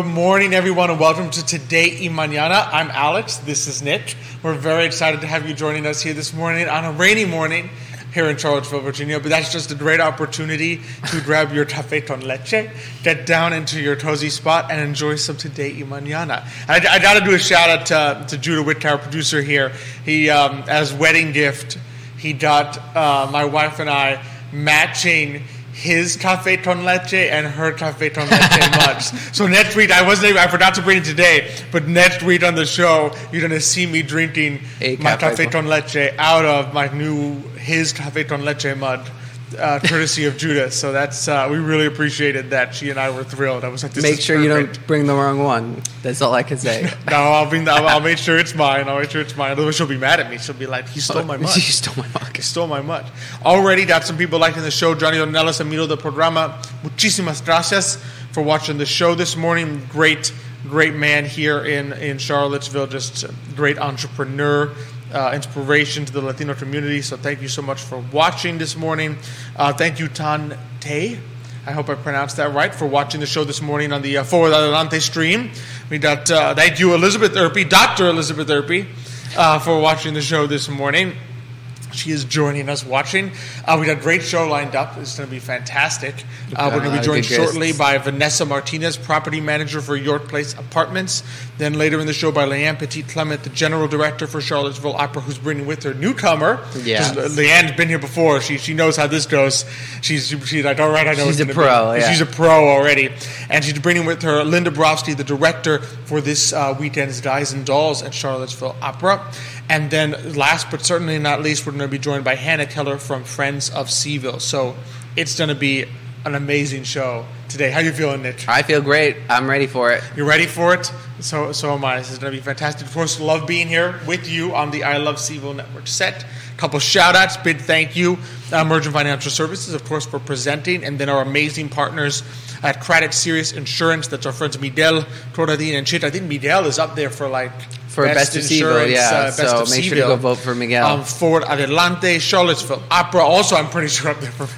Good morning, everyone, and welcome to Today y Mañana. I'm Alex. This is Nick. We're very excited to have you joining us here this morning on a rainy morning here in Charlottesville, Virginia. But that's just a great opportunity to grab your café con leche, get down into your cozy spot, and enjoy some Today y Mañana. I, I got to do a shout out to, to Judah Whitk, our producer here. He, um, as wedding gift, he got uh, my wife and I matching his cafe con leche and her cafe con leche mugs. So next week, I wasn't able, I forgot to bring it today, but next week on the show, you're gonna see me drinking A my cafe cafe con leche out of my new his cafe con leche mug. Uh, courtesy of Judah, so that's uh, we really appreciated that. She and I were thrilled. I was like, this Make sure you don't bring the wrong one. That's all I can say. No, I'll bring. I'll, I'll make sure it's mine. I'll make sure it's mine. Otherwise, she'll be mad at me. She'll be like, "He stole my mug." He stole my mug. que stole my mug. Already got some people liking the show. Johnny Ornelas, amigo del programa. Muchísimas gracias for watching the show this morning. Great, great man here in, in Charlottesville. Just great entrepreneur. Uh, inspiration to the Latino community. So thank you so much for watching this morning. Uh, thank you, Tan Tay. I hope I pronounced that right for watching the show this morning on the uh, Forward Adelante stream. We got uh, thank you, Elizabeth Urpí, Dr. Elizabeth Urpí, uh, for watching the show this morning. She is joining us watching. Uh, we got a great show lined up. It's going to be fantastic. Uh, we're going to be Uh, joined shortly by Vanesa Martinez, property manager for York Place Apartments. Then later in the show by Leanne Pettit Clement, the general director for Charlottesville Opera, who's bringing with her newcomer. Yes. 'Cause Leanne's been here before. She she knows how this goes. She's she's like, all right, I know. She's it's a pro, Be. yeah. She's a pro already, and she's bringing with her Linda Brovsky, the director for this uh, weekend's Guys and Dolls at Charlottesville Opera. And then, last but certainly not least, we're going to be joined by Hannah Keller from Friends of Cville. So it's going to be an amazing show today. How are you feeling, Nick? I feel great. I'm ready for it. You're ready for it? So, so am I. This is going to be fantastic. Of course, love being here with you on the I Love CVille Network set. A Couple shout outs, big thank you. Uh, Emergent Financial Services, of course, for presenting, and then our amazing partners at Credit Serious Insurance. That's our friends Miguel, Corradine, and Chit. I think Miguel is up there for like For Best of Cville, yeah. So uh, of make sure to go vote for Miguel. Um, Forward Adelante, Charlottesville Opera. Also, I'm pretty sure up there for.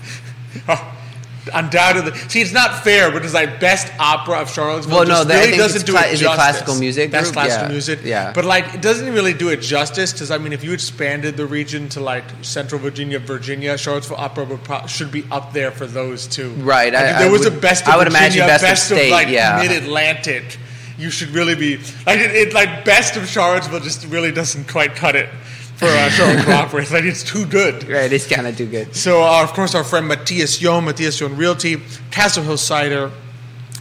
Undoubtedly, see, it's not fair because like best opera of Charlottesville. Well, no, just that- really doesn't do cla- it justice. classical music That's group? classical Yeah, music. yeah. but like it doesn't really do it justice because I mean, if you expanded the region to like Central Virginia, Virginia, Charlottesville Opera would pro- should be up there for those two. Right, I- if I there was would- a best. Of I would Virginia, imagine best of best state, like yeah. Mid Atlantic. You should really be like it, it. Like best of Charlottesville just really doesn't quite cut it for uh, Opera. It's like it's too good. Right, it's kind of too good. So, uh, of course, our friend Matias Yon, Matias Yon Realty, Castle Hill Cider,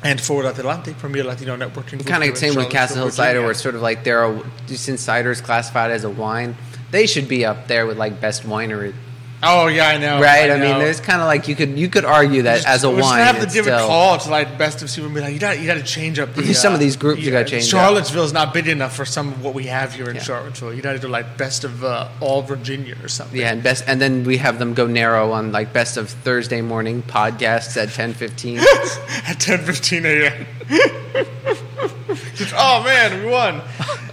and Forward Adelante, Premier Latino Networking. Kind of same with Castle Hill Cider, Virginia. where it's sort of like they're a, since cider is classified as a wine, they should be up there with like best winery, Oh yeah, I know. right? I, know. mean, there's kind of like you could you could argue that Just- as a we're wine, have to give a still- call to like best of super. Be like, you got you got to change up the. Some uh, of these groups you gotta change up. Charlottesville's not big enough for some of what we have here in Yeah. Charlottesville. You got to do like best of uh, all Virginia or something. Yeah, and best, and then we have them go narrow on like best of Thursday morning podcasts at ten fifteen. at 10:15 a.m. Just, oh man, we won!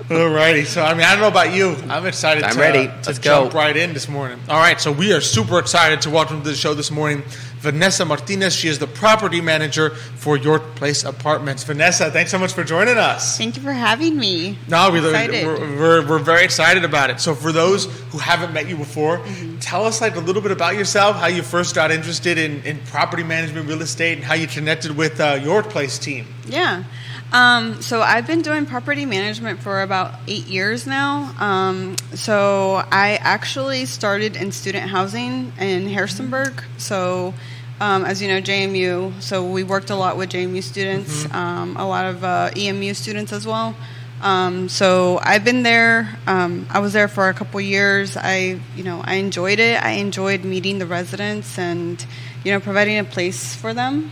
Alrighty, so I mean, I don't know about you. I'm excited. I'm to, ready. To Let's jump go. right in this morning. All right, so we are super excited to welcome to the show this morning Vanesa Martinez. She is the property manager for York Place Apartments. Vanesa, thanks so much for joining us. Thank you for having me. No, we, Excited. we're, we're, we're very excited about it. So, for those who haven't met you before, Mm-hmm. tell us like a little bit about yourself, how you first got interested in, in property management, real estate, and how you connected with uh, York Place team. Yeah. Um, so I've been doing property management for about eight years now. Um, so I actually started in student housing in Harrisonburg. So um, as you know, JMU. So we worked a lot with JMU students, um, a lot of uh, EMU students as well. Um, so I've been there. Um, I was there for a couple years. I, you know, I enjoyed it. I enjoyed meeting the residents and, you know, providing a place for them.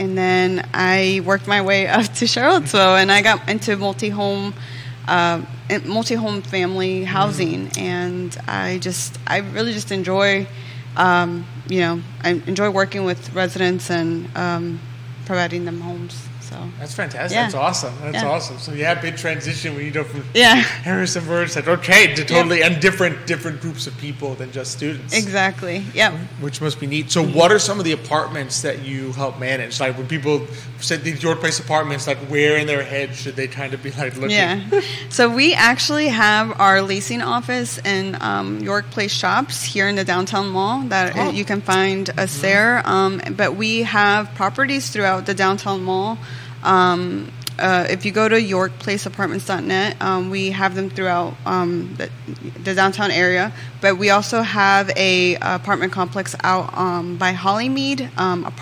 And then I worked my way up to Charlottesville, and I got into multi-home, uh, multi-home family housing, and I just, I really just enjoy, um, you know, I enjoy working with residents and um, providing them homes. So That's fantastic. Yeah. That's awesome. That's Yeah. awesome. So yeah, big transition when you go from yeah, Harrisonburg to okay to totally and different different groups of people than just students. exactly. Yeah. Which must be neat. So, what are some of the apartments that you help manage? Like when people said these York Place apartments, like where in their head should they kind of be like looking? Yeah. So we actually have our leasing office in um, York Place Shops here in the downtown mall that uh, Oh. you can find us there. Um, but we have properties throughout the downtown mall. Um, uh, if you go to yorkplaceapartments.net, um, we have them throughout um, the, the downtown area. But we also have a apartment complex out um, by Hollymead, um,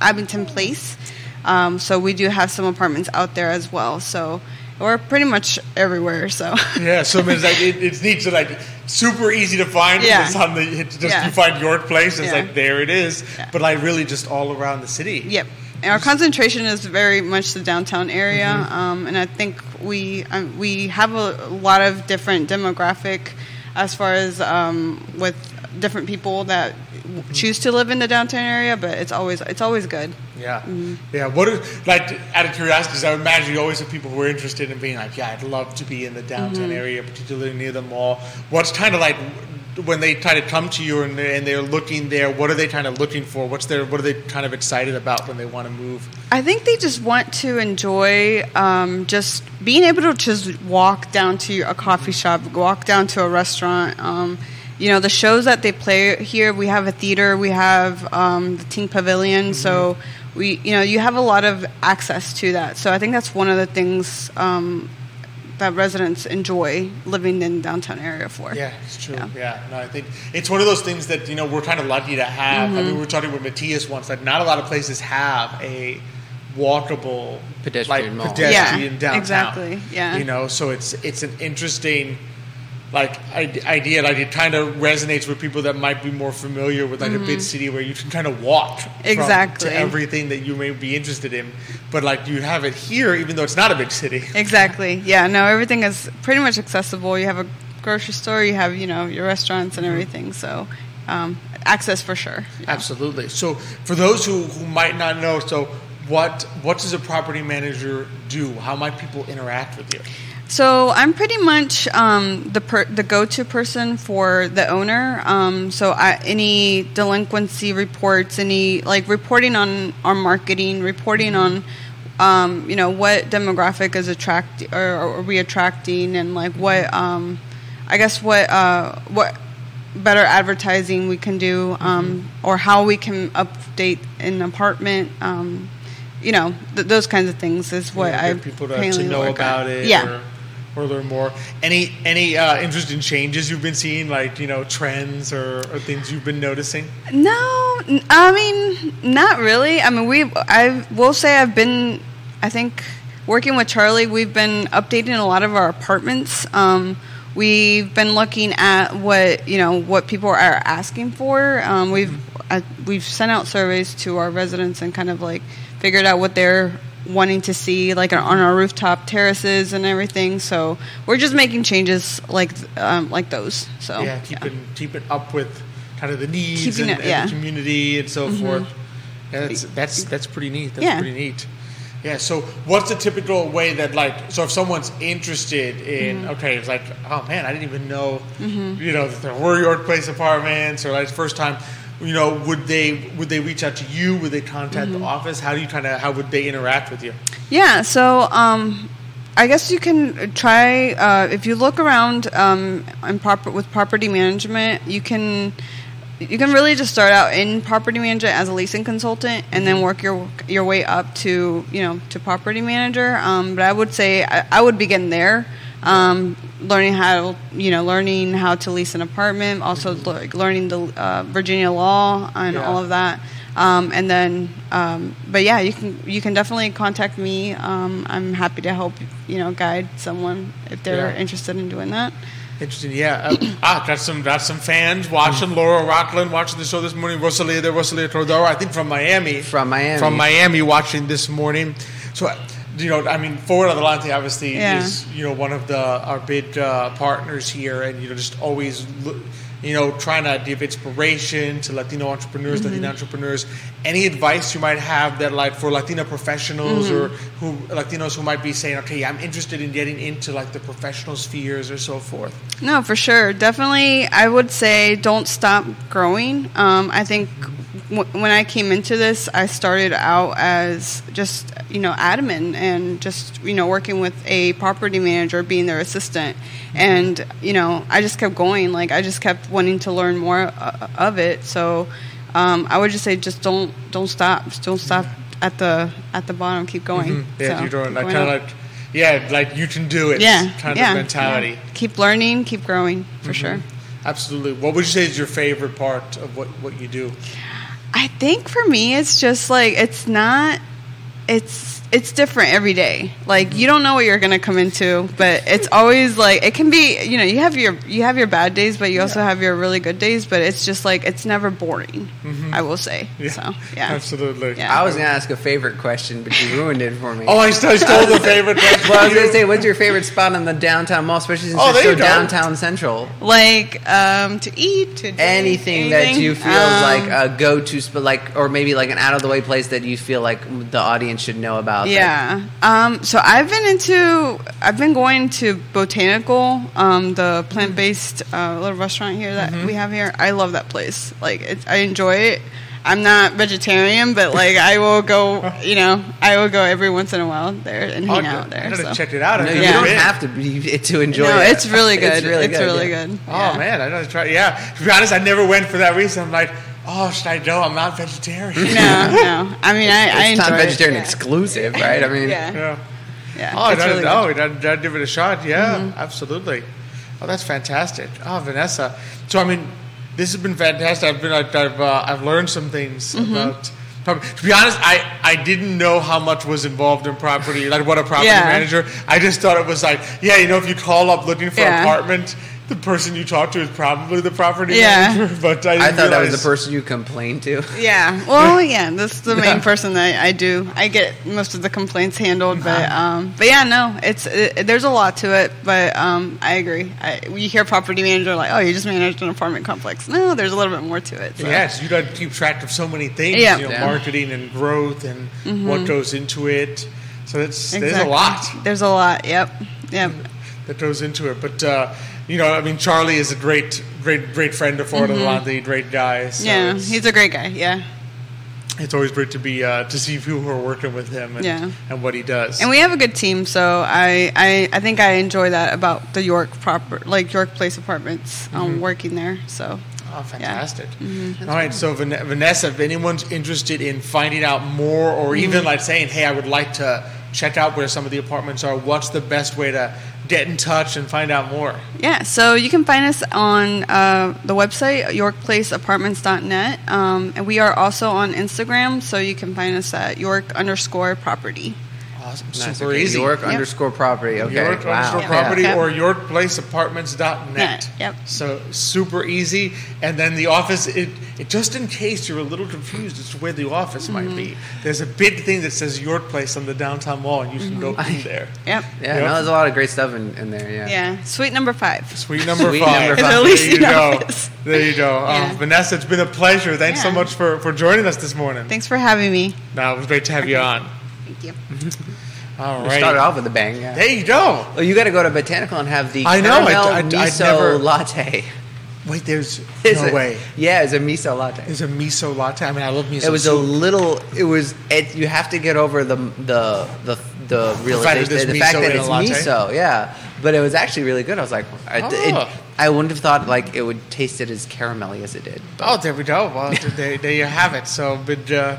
Abington Place. Um, so we do have some apartments out there as well. So we're pretty much everywhere. So Yeah, so it's like it, it's neat to like super easy to find. Yeah. It's on the it's just Yeah. you find York Place, it's Yeah. like there it is. Yeah. But like really just all around the city. Yep. And our concentration is very much the downtown area, Mm-hmm. um, and I think we um, we have a lot of different demographic as far as um, with different people that Mm-hmm. choose to live in the downtown area. But it's always it's always good. Yeah, Mm-hmm. yeah. What is like out of curiosity? 'cause I imagine you always have people who are interested in being like, yeah, I'd love to be in the downtown Mm-hmm. area, particularly near the mall. What's kind of like when they try to come to you and they're, and they're looking there? What are they kind of looking for? What's their what are they kind of excited about when they want to move? I think they just want to enjoy um, just being able to just walk down to a coffee shop, walk down to a restaurant. Um, you know, the shows that they play here, we have a theater, we have um, the Ting Pavilion, so we, you know, you have a lot of access to that. So I think that's one of the things um, that residents enjoy living in downtown area for. Yeah, it's true. Yeah. Yeah. no, I think it's one of those things that you know we're kind of lucky to have. I mean, Mm-hmm. we were talking with Matthias once that not a lot of places have a walkable Pedestrian like, mall. pedestrian Yeah, downtown. exactly, yeah. you know, so it's it's an interesting like i- idea. Like it kind of resonates with people that might be more familiar with like a big city where you can kind of walk Mm-hmm. Exactly. to everything that you may be interested in. But like you have it here, even though it's not a big city. Exactly. Yeah. No, everything is pretty much accessible. You have a grocery store. You have you know your restaurants and everything. So um, access for sure. Absolutely. So, for those who, who might not know, so what what does a property manager do? How might people interact with you? So I'm pretty much um, the per- the go-to person for the owner. Um, so I, any delinquency reports, any like reporting on our marketing, reporting on um, you know what demographic is attract or, or are we attracting, and like what um, I guess what uh, what better advertising we can do, um, or how we can update an apartment. Um, you know th- those kinds of things is what Yeah, I people to, to know about on. it, Yeah. Learn more. Any any uh, interesting changes you've been seeing, like you know trends or, or things you've been noticing? No, I mean, not really. I mean, we. I will say I've been. I think working with Charlie, we've been updating a lot of our apartments. Um, we've been looking at what you know what people are asking for. Um, we've we've sent out surveys to our residents and kind of like figured out what they're wanting to see like on our rooftop terraces and everything so we're just making changes like um, like those so yeah, keeping keeping up with kind of the needs Keeping and, it- and yeah. the community and so forth. Yeah, that's that's that's pretty neat. That's Yeah. pretty neat. Yeah. So, what's the typical way that like so if someone's interested in Mm-hmm. okay, it's like oh man, I didn't even know you know that there were York Place apartments or like first time. You know, would they would they reach out to you? Would they contact Mm-hmm. the office? How do you kind of how would they interact with you? Yeah, so um, I guess you can try uh, if you look around um, in proper with property management, you can you can really just start out in property management as a leasing consultant, and then work your your way up to you know to property manager. Um, but I would say I, I would begin there. Um, learning how you know learning how to lease an apartment also like learning the uh, Virginia law and Yeah. all of that um, and then um, but yeah you can you can definitely contact me um, i'm happy to help you know guide someone if they're Yeah. interested in doing that Interesting, yeah. Uh, ah, got some got some fans watching Laura Rockland watching the show this morning. Rosalia de Rosalia Tordaro, I think from Miami. From Miami. From Miami, watching this morning. So, uh, you know, I mean, Forward Adelante obviously Yeah. is you know one of the our big uh, partners here, and you know just always look, you know, trying to give inspiration to Latino entrepreneurs, Mm-hmm. Latina entrepreneurs. Any advice you might have that, like, for Latina professionals or Mm-hmm. who Latinos who might be saying, okay, I'm interested in getting into like the professional spheres or so forth. No, for sure. Definitely, I would say don't stop growing. Um, I think w- when I came into this, I started out as just, you know, admin and just, you know, working with a property manager, being their assistant. And, you know, I just kept going. Like, I just kept wanting to learn more uh, of it. So um, I would just say just don't don't stop. Just don't stop at the at the bottom. Keep going. Mm-hmm. Yeah, So, keep like kind of like, yeah, like you can do it. yeah, kind yeah, of mentality. yeah. Keep learning, keep growing, for Mm-hmm. sure. Absolutely. What would you say is your favorite part of what, what you do? I think for me, it's just like it's not. It's it's different every day. Like you don't know what you're gonna come into, but it's always like it can be. You know, you have your you have your bad days, but you also have your really good days. But it's just like it's never boring. I will say. So yeah, Absolutely. Yeah. I was gonna ask a favorite question, but you ruined it for me. Oh, I stole, I stole the favorite question. well, I was gonna say, what's your favorite spot in the downtown mall, especially since Oh, you're so you go. downtown central? like um, to eat to drink, Anything, that you feel Um, like a go-to, sp- like, or maybe like an out-of-the-way place that you feel like the audience should know about. That- Yeah. Um, so I've been into, I've been going to Botanical, um, the plant based uh, little restaurant here that Mm-hmm. we have here. I love that place. Like, it, I enjoy it. I'm not vegetarian, but like I will go, you know, I will go every once in a while there and hang good. out there. gotta so. check it out. No, I've you Yeah. don't been. have to be it to enjoy No, it. it's really good. It's really It's good. really yeah. good. Oh Yeah. man, I gotta try. Yeah, to be honest, I never went for that reason. I'm like, oh, should I go? I'm not vegetarian. No, no. I mean, I, I It's enjoy not it. vegetarian Yeah. exclusive, right? I mean, Yeah. Yeah. Yeah. Oh, it's that, really oh, good. that, that give it a shot. Yeah, absolutely. Oh, that's fantastic. Oh, Vanesa. So, I mean, this has been fantastic. I've been, I've, I've, uh, I've learned some things Mm-hmm. about. property. To be honest, I, I didn't know how much was involved in property, like what a property Yeah. manager. I just thought it was like, yeah, you know, if you call up looking for Yeah. an apartment, the person you talk to is probably the property Yeah. manager. But I, I didn't thought that was the person you complained to. Yeah. Well, yeah. That's the Yeah. main person that I do. I get most of the complaints handled, but um, but yeah, no, it's it, there's a lot to it. But um, I agree. I, you hear property manager like, oh, you just managed an apartment complex. No, there's a little bit more to it. So. Yes, you got to keep track of so many things. Yeah. You know, Yeah. marketing and growth and what goes into it. So it's there's a lot There's a lot. Yep. Yep. that goes into it. But uh, you know, I mean, Charlie is a great, great, great friend of Forward Adelante, great guy. So yeah. He's a great guy. Yeah. it's always great to be uh, to see people who are working with him and, Yeah. and what he does. And we have a good team, so I, I, I think I enjoy that about the York proper, like York Place Apartments, um, working there. So Oh, fantastic. All right, so Van- Vanesa, if anyone's interested in finding out more or even like saying, hey, I would like to check out where some of the apartments are, what's the best way to get in touch and find out more? Yeah, so you can find us on uh, the website, yorkplaceapartments.net. Um, and we are also on Instagram, so you can find us at york underscore property. Awesome. Nice, Super okay. easy. York Yep. underscore property. Okay. York wow. underscore Yeah. property Yeah. or yorkplaceapartments.net. Net, yep. So super easy. And then the office, it, it just in case you're a little confused as to where the office might be, Mm-hmm. there's a big thing that says York Place on the downtown wall, and you can go Mm-hmm. in there. Yep. Yeah, Yep. no, there's a lot of great stuff in, in there. Yeah. Yeah, suite number five. Sweet number Sweet five. number five. There At least you you know go. There you go. Yeah. Oh, Vanesa, it's been a pleasure. Thanks so much for, for joining us this morning. Thanks for having me. No, it was great to have you on. Thank you. All We right. started off with a bang. Yeah. There you go. Well, you got to go to Botanical and have the I know, I- caramel I- I'd miso never- latte. Wait, there's It's no a- way. Yeah, it's a miso latte. There's a miso latte. I mean, I love miso. It was a little. It was. It, you have to get over the the the the realization there's the fact miso that in a it's miso. Yeah, but it was actually really good. I was like, I, Oh. it, I wouldn't have thought like it would taste it as caramelly as it did. Oh, there we go. Well, there, there you have it. So, but uh,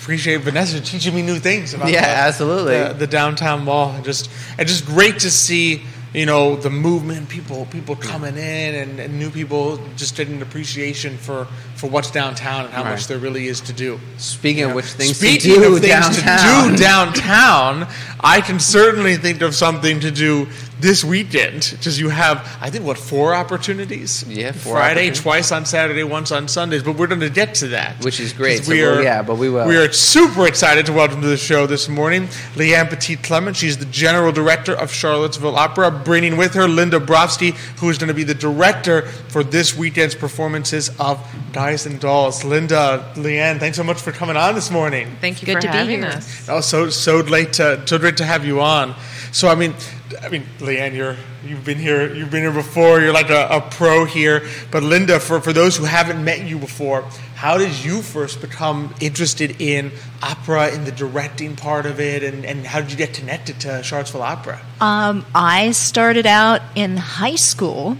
appreciate Vanesa teaching me new things about Yeah, the, absolutely. the, the downtown mall. Just and just great to see you know the movement, people people coming in, and, and new people just getting an appreciation for for what's downtown and how Right. much there really is to do. Speaking of which, things Speaking to do of things downtown. to do downtown, I can certainly think of something to do this weekend, because you have, I think, what four opportunities? Yeah, four Friday, twice on Saturday, once on Sundays. But we're going to get to that, Which is great. 'Cause So we'll- yeah, but we will. We are super excited to welcome to the show this morning Leanne Pettit Clement. She's the general director of Charlottesville Opera, bringing with her Linda Brovsky, who is going to be the director for this weekend's performances of Guys and Dolls. Linda, Leanne, thanks so much for coming on this morning. Thank you Good for to be here. us. Oh, so so late to so great to have you on. So I mean, I mean, Leanne, you're you've been here you've been here before. You're like a, a pro here. But Linda, for for those who haven't met you before, how did you first become interested in opera, in the directing part of it, and and how did you get connected to Charlottesville Opera? Um, I started out in high school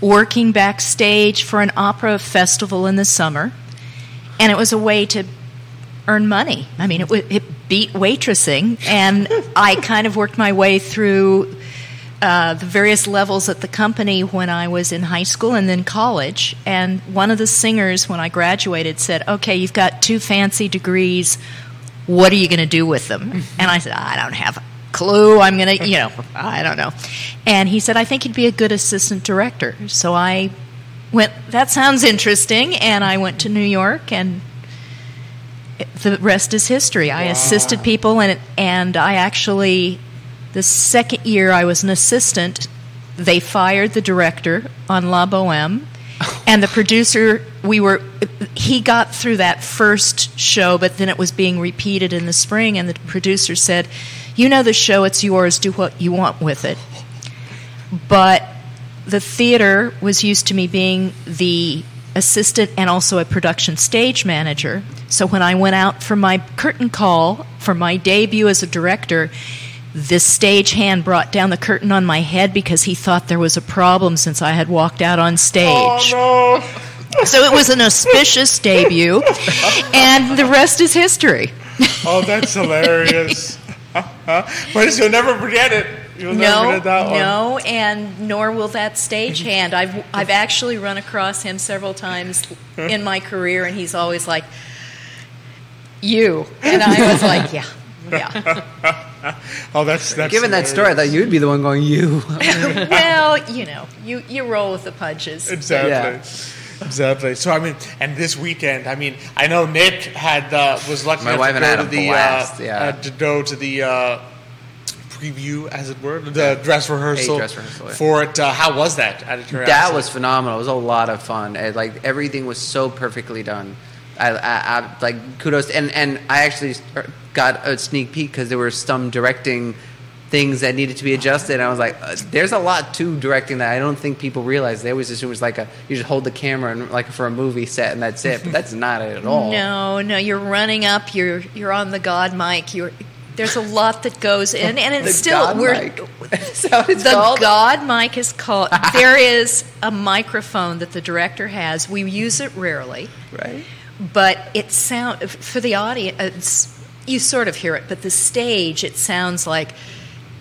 working backstage for an opera festival in the summer, and it was a way to earn money. I mean, it, it beat waitressing, and I kind of worked my way through uh, the various levels at the company when I was in high school and then college. And one of the singers, when I graduated, said, Okay, you've got two fancy degrees. What are you going to do with them? And I said, I don't have a clue. I'm going to, you know, I don't know. And he said, I think you'd be a good assistant director. So I went, That sounds interesting. And I went to New York and the rest is history. I assisted people, and and I actually, the second year I was an assistant, they fired the director on La Boheme, and the producer. We were he got through that first show, but then it was being repeated in the spring, and the producer said, "You know the show; it's yours. Do what you want with it." But the theater was used to me being the assistant and also a production stage manager. So when I went out for my curtain call for my debut as a director, this stage hand brought down the curtain on my head because he thought there was a problem since I had walked out on stage. Oh, no! So it was an auspicious debut, and the rest is history. Oh, that's hilarious. but you'll never forget it. You'll never No, that one. no, and nor will that stagehand. I've I've actually run across him several times in my career, and he's always like, "You," and I was like, "Yeah, yeah." Oh, that's that's Given that story, I thought you'd be the one going, you. well, you know, you you roll with the punches. Exactly. Yeah. Exactly. So I mean, and this weekend, I mean, I know Nick had uh, was lucky My enough wife to and go I to had a the blast, uh, yeah. uh, to go to the uh, preview, as it were, the dress rehearsal, dress rehearsal, yeah. for it. Uh, how was that? That was phenomenal. It was a lot of fun. It, like everything was so perfectly done. I, I, I like kudos and and I actually got a sneak peek because there were some directing things that needed to be adjusted. And I was like, uh, there's a lot to directing that I don't think people realize. They always assume it's like a you just hold the camera and like for a movie set and that's it. But that's not it at all. No, no, you're running up. You're you're on the God mic. You're there's a lot that goes in, and it's still God we're mic. That's it's the called? God mic is called. there is a microphone that the director has. We use it rarely, right. but it sound for the audience. You sort of hear it, but the stage it sounds like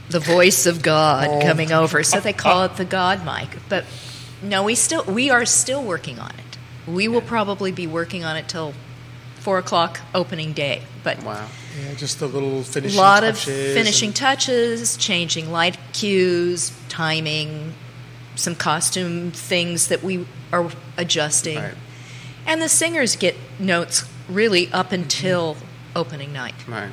the voice of God Oh. coming over. So they call it the God mic. But no, we still we are still working on it. We will probably be working on it till four o'clock opening day. But Wow. Yeah, just the little finishing. Touches. A finishing lot of finishing and- touches, changing light cues, timing, some costume things that we are adjusting. Right. And the singers get notes really up mm-hmm. until opening night. Right.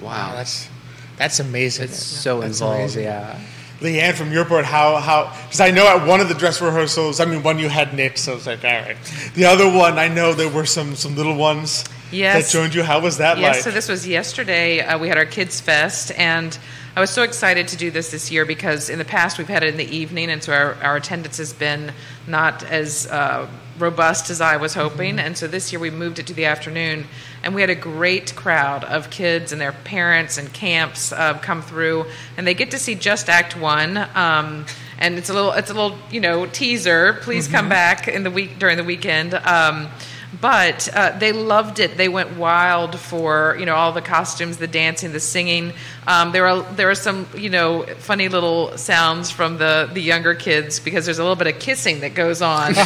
Wow, Wow. that's that's amazing. It's so That's involved. amazing. Yeah. Leanne, from your part, how how because I know at one of the dress rehearsals, I mean, one you had Nick, so it's like all right. The other one, I know there were some some little ones Yes. that joined you. How was that Yes, like? so this was yesterday. Uh, we had our Kids Fest, and I was so excited to do this this year because in the past we've had it in the evening, and so our, our attendance has been not as uh, robust as I was hoping. And so this year we moved it to the afternoon, and we had a great crowd of kids and their parents and camps uh, come through, and they get to see just Act One. Um, and it's a little, it's a little, you know, teaser. Please come back in the week during the weekend. Um, but uh, they loved it. They went wild for you know all the costumes, the dancing, the singing. Um, there are there are some you know funny little sounds from the the younger kids because there's a little bit of kissing that goes on in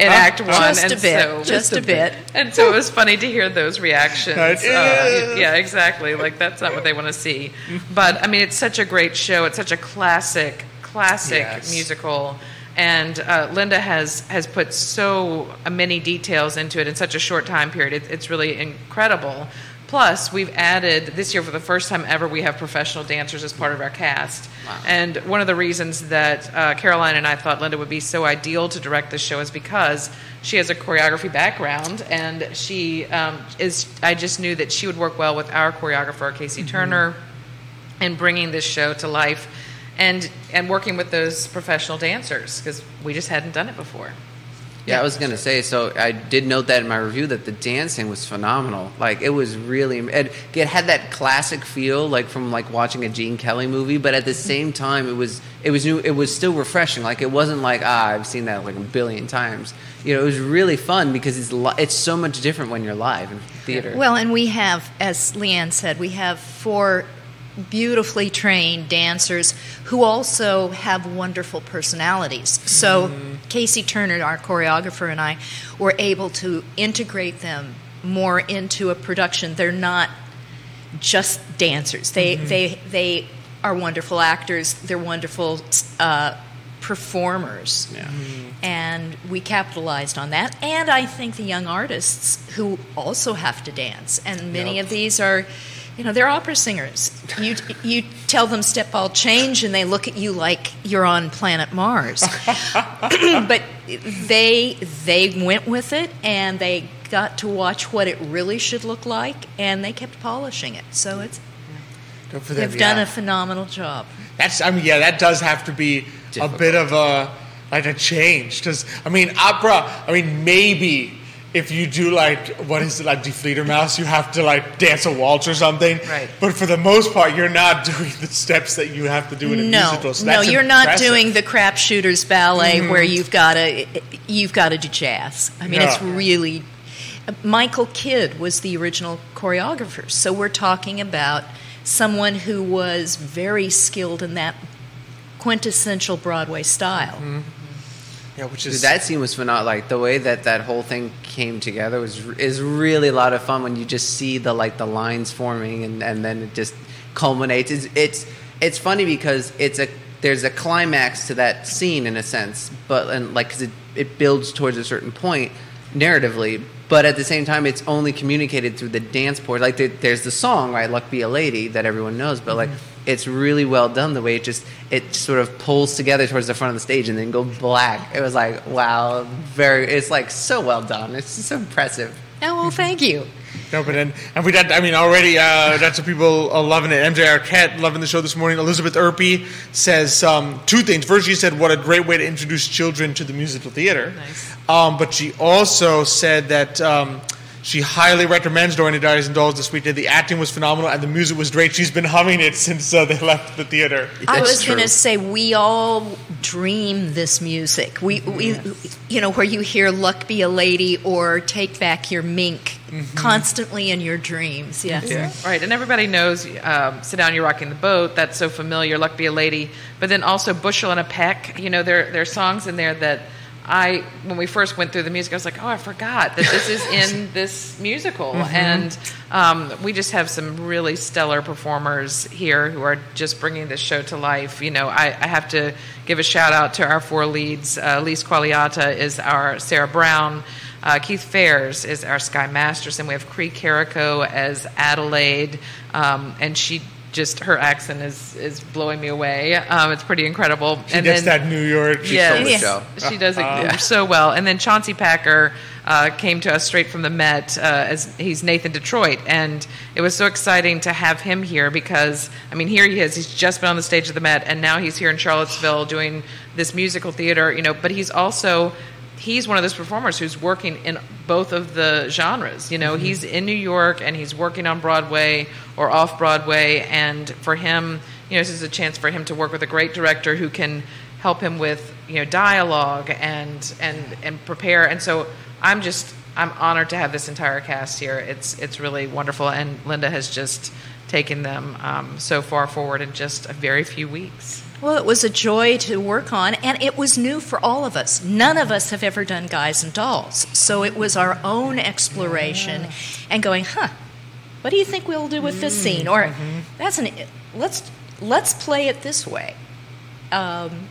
Act One, Just and a bit, so, just a bit. and so it was funny to hear those reactions. Uh, yeah, exactly. Like that's not what they want to see. But I mean, it's such a great show. It's such a classic classic Yes. musical. And uh, Linda has has put so many details into it in such a short time period. It, it's really incredible. Plus, we've added this year for the first time ever, we have professional dancers as part of our cast. Wow. And one of the reasons that uh, Caroline and I thought Linda would be so ideal to direct this show is because she has a choreography background, and she um, is. I just knew that she would work well with our choreographer, Casey Turner, in bringing this show to life, and and working with those professional dancers because we just hadn't done it before. Yeah, I was gonna say. So I did note that in my review that the dancing was phenomenal. Like it was really, it, it had that classic feel, like from like watching a Gene Kelly movie. But at the same time, it was it was new. It was still refreshing. Like it wasn't like ah, I've seen that like a billion times. You know, it was really fun because it's li- it's so much different when you're live in theater. Well, and we have, as Leanne said, we have four beautifully trained dancers who also have wonderful personalities. So, mm-hmm. Casey Turner, our choreographer, and I were able to integrate them more into a production. They're not just dancers. They mm-hmm. they they are wonderful actors. They're wonderful uh, performers. Yeah. Mm-hmm. And we capitalized on that. And I think the young artists who also have to dance, and many Yep. of these are, you know, they're opera singers. You you tell them step ball change, and they look at you like you're on planet Mars. but they they went with it, and they got to watch what it really should look like, and they kept polishing it. So it's Good for them, they've done yeah. a phenomenal job. That's I mean, yeah, that does have to be a bit of a like a change because I mean, opera. I mean, maybe if you do like what is it like Die mouse you have to like dance a waltz or something. Right. But for the most part, you're not doing the steps that you have to do in a no, musical. So no, you're not doing the crap shooters ballet mm-hmm. where you've got to you've got to do jazz. I mean, it's really Michael Kidd was the original choreographer, so we're talking about someone who was very skilled in that quintessential Broadway style. Mm-hmm. Yeah, which Dude, is that scene was phenomenal. Like the way that that whole thing came together was is really a lot of fun when you just see the like the lines forming and, and then it just culminates. It's, it's it's funny because it's a there's a climax to that scene in a sense, but and like because it it builds towards a certain point narratively, but at the same time it's only communicated through the dance part. Like there, there's the song right, "Luck Be a Lady" that everyone knows, but like mm-hmm. It's really well done the way it just it sort of pulls together towards the front of the stage and then go black. It was like wow, very. It's like so well done. It's so impressive. Oh well, thank you. No, but then, and we did, I mean, already, uh, that's what people are loving it. MJ Arquette loving the show this morning. Elizabeth Urpí says um, two things. First, she said, what a great way to introduce children to the musical theater. Nice. Um, but she also said that um, she highly recommends Dorothy Diaries and Dolls this weekend. The acting was phenomenal and the music was great. She's been humming it since uh, they left the theater. I That's was going to say we all dream this music. We, we, you know, where you hear "Luck Be a Lady" or "Take Back Your Mink" constantly in your dreams. Yes. Right, and everybody knows um, "Sit Down, You're Rocking the Boat." That's so familiar. "Luck Be a Lady," but then also "Bushel and a Peck." You know, there there are songs in there that I, when we first went through the music, I was like, "Oh, I forgot that this is in this musical." And um, we just have some really stellar performers here who are just bringing this show to life. You know, I, I have to give a shout out to our four leads. Uh, Lise Qualiata is our Sarah Brown. Uh, Keith Phares is our Sky Masterson. We have Cree Carrico as Adelaide, um, and she just her accent is is blowing me away. Um, it's pretty incredible. She and gets then, that New York. She yes, stole the Yes. show. she does it so well. And then Chauncey Packer uh, came to us straight from the Met uh, as he's Nathan Detroit, and it was so exciting to have him here because I mean, here he is. He's just been on the stage of the Met, and now he's here in Charlottesville doing this musical theater. You know, but he's also he's one of those performers who's working in both of the genres. You know, he's in New York and he's working on Broadway or off Broadway, and for him, you know, this is a chance for him to work with a great director who can help him with you know dialogue and and and prepare. And so I'm just I'm honored to have this entire cast here. It's it's really wonderful, and Linda has just taken them um, so far forward in just a very few weeks. Well, it was a joy to work on, and it was new for all of us. None of us have ever done Guys and Dolls, so it was our own exploration and going, huh, what do you think we'll do with this scene? Or that's an let's let's play it this way. Um,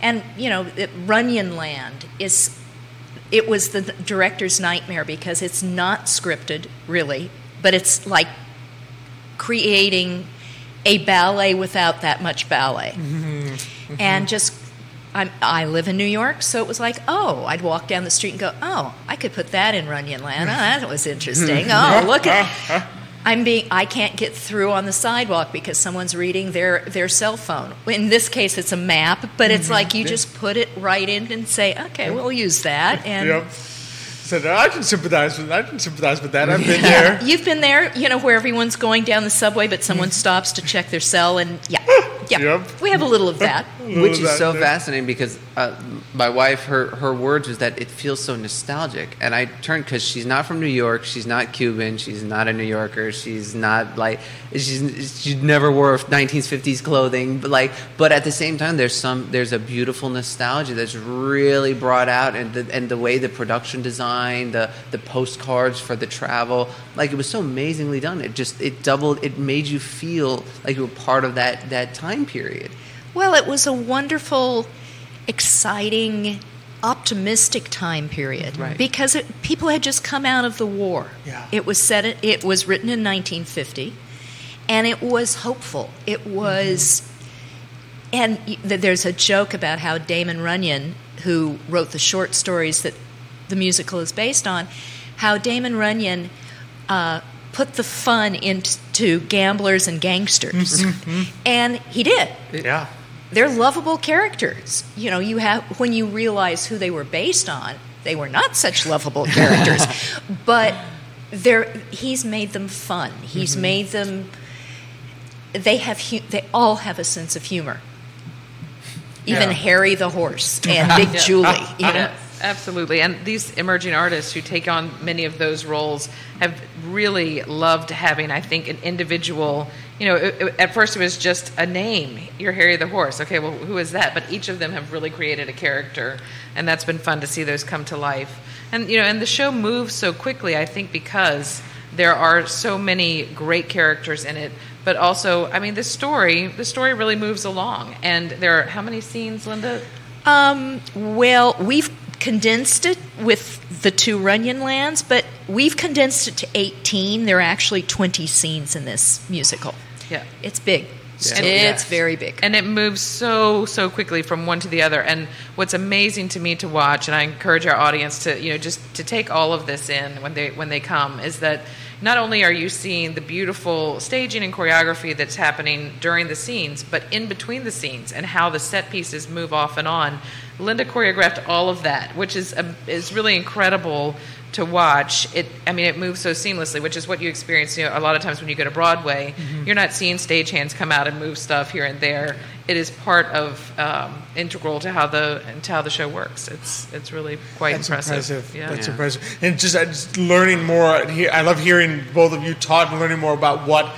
and you know, it, Runyon Land is. It was the director's nightmare because it's not scripted, really, but it's like creating a ballet without that much ballet. Mm-hmm. mm-hmm. And just, I'm, I live in New York, so it was like, oh, I'd walk down the street and go, oh, I could put that in Runyon Land. Oh, mm-hmm. that was interesting. Oh, look at. I'm being I can't get through on the sidewalk because someone's reading their their cell phone. In this case it's a map, but it's mm-hmm. like you just put it right in and say, "Okay, we'll use that." And Yep. So I can sympathize with I can sympathize with that. I've been there. You've been there, you know, where everyone's going down the subway, but someone stops to check their cell, and yeah, yeah, Yep. we have a little of that. Which is that so there. fascinating because uh, my wife, her her words was that it feels so nostalgic, and I turned because she's not from New York, she's not Cuban, she's not a New Yorker, she's not like she's she never wore 1950s clothing, but like but at the same time, there's some there's a beautiful nostalgia that's really brought out, and the, and the way the production design, the the postcards for the travel, like it was so amazingly done. It just it doubled, it made you feel like you were part of that that time period. Well, it was a wonderful, exciting, optimistic time period Right. because it, people had just come out of the war. Yeah. It was set. It was written in 1950, and it was hopeful. It was, and y- th- there's a joke about how Damon Runyon, who wrote the short stories that the musical is based on, how Damon Runyon. Uh, Put the fun into gamblers and gangsters, mm-hmm, mm-hmm. and he did Yeah. they're lovable characters. You know, you have when you realize who they were based on, they were not such lovable characters, but they're he's made them fun. He's mm-hmm. made them. They have hu- they all have a sense of humor. Even Yeah. Harry the horse and Big Julie. You know, absolutely. And these emerging artists who take on many of those roles have really loved having, I think, an individual. You know, it, it- at first it was just a name. You're Harry the horse. Okay, well, who is that? But each of them have really created a character, and that's been fun to see those come to life. And you know, and the show moves so quickly. I think because there are so many great characters in it but also i mean the story the story really moves along and there are how many scenes linda Um, well, we've condensed it with the two Runyon lands, but we've condensed it to 18. There are actually 20 scenes in this musical. yeah It's big. Yeah. It's Yes. very big. and it moves so so quickly from one to the other and what's amazing to me to watch and i encourage our audience to you know just to take all of this in when they when they come is that not only are you seeing the beautiful staging and choreography that's happening during the scenes but in between the scenes and how the set pieces move off and on linda choreographed all of that which is a, is really incredible to watch it i mean it moves so seamlessly which is what you experience you know a lot of times when you go to broadway you're not seeing stagehands come out and move stuff here and there it is part of um, integral to how the to how the show works it's it's really quite That's impressive, impressive. Yeah. That's Yeah. impressive. And just, uh, just learning more. I love hearing both of you talk and learning more about what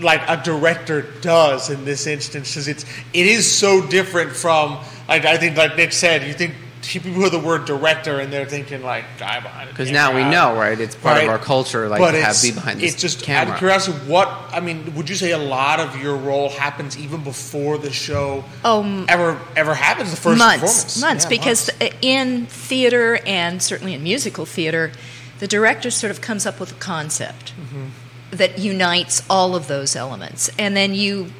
like a director does in this instance because it's it is so different from like I think like Nick said. You think people hear the word director and they're thinking like guy behind Because now we know, right? It's part of our culture, like but to have be behind this It's just out camera. of curiosity. What I mean, would you say a lot of your role happens even before the show Um, ever ever happens? The first months, performance, months, Yeah, because months. in theater and certainly in musical theater, the director sort of comes up with a concept Mm-hmm. that unites all of those elements, and then you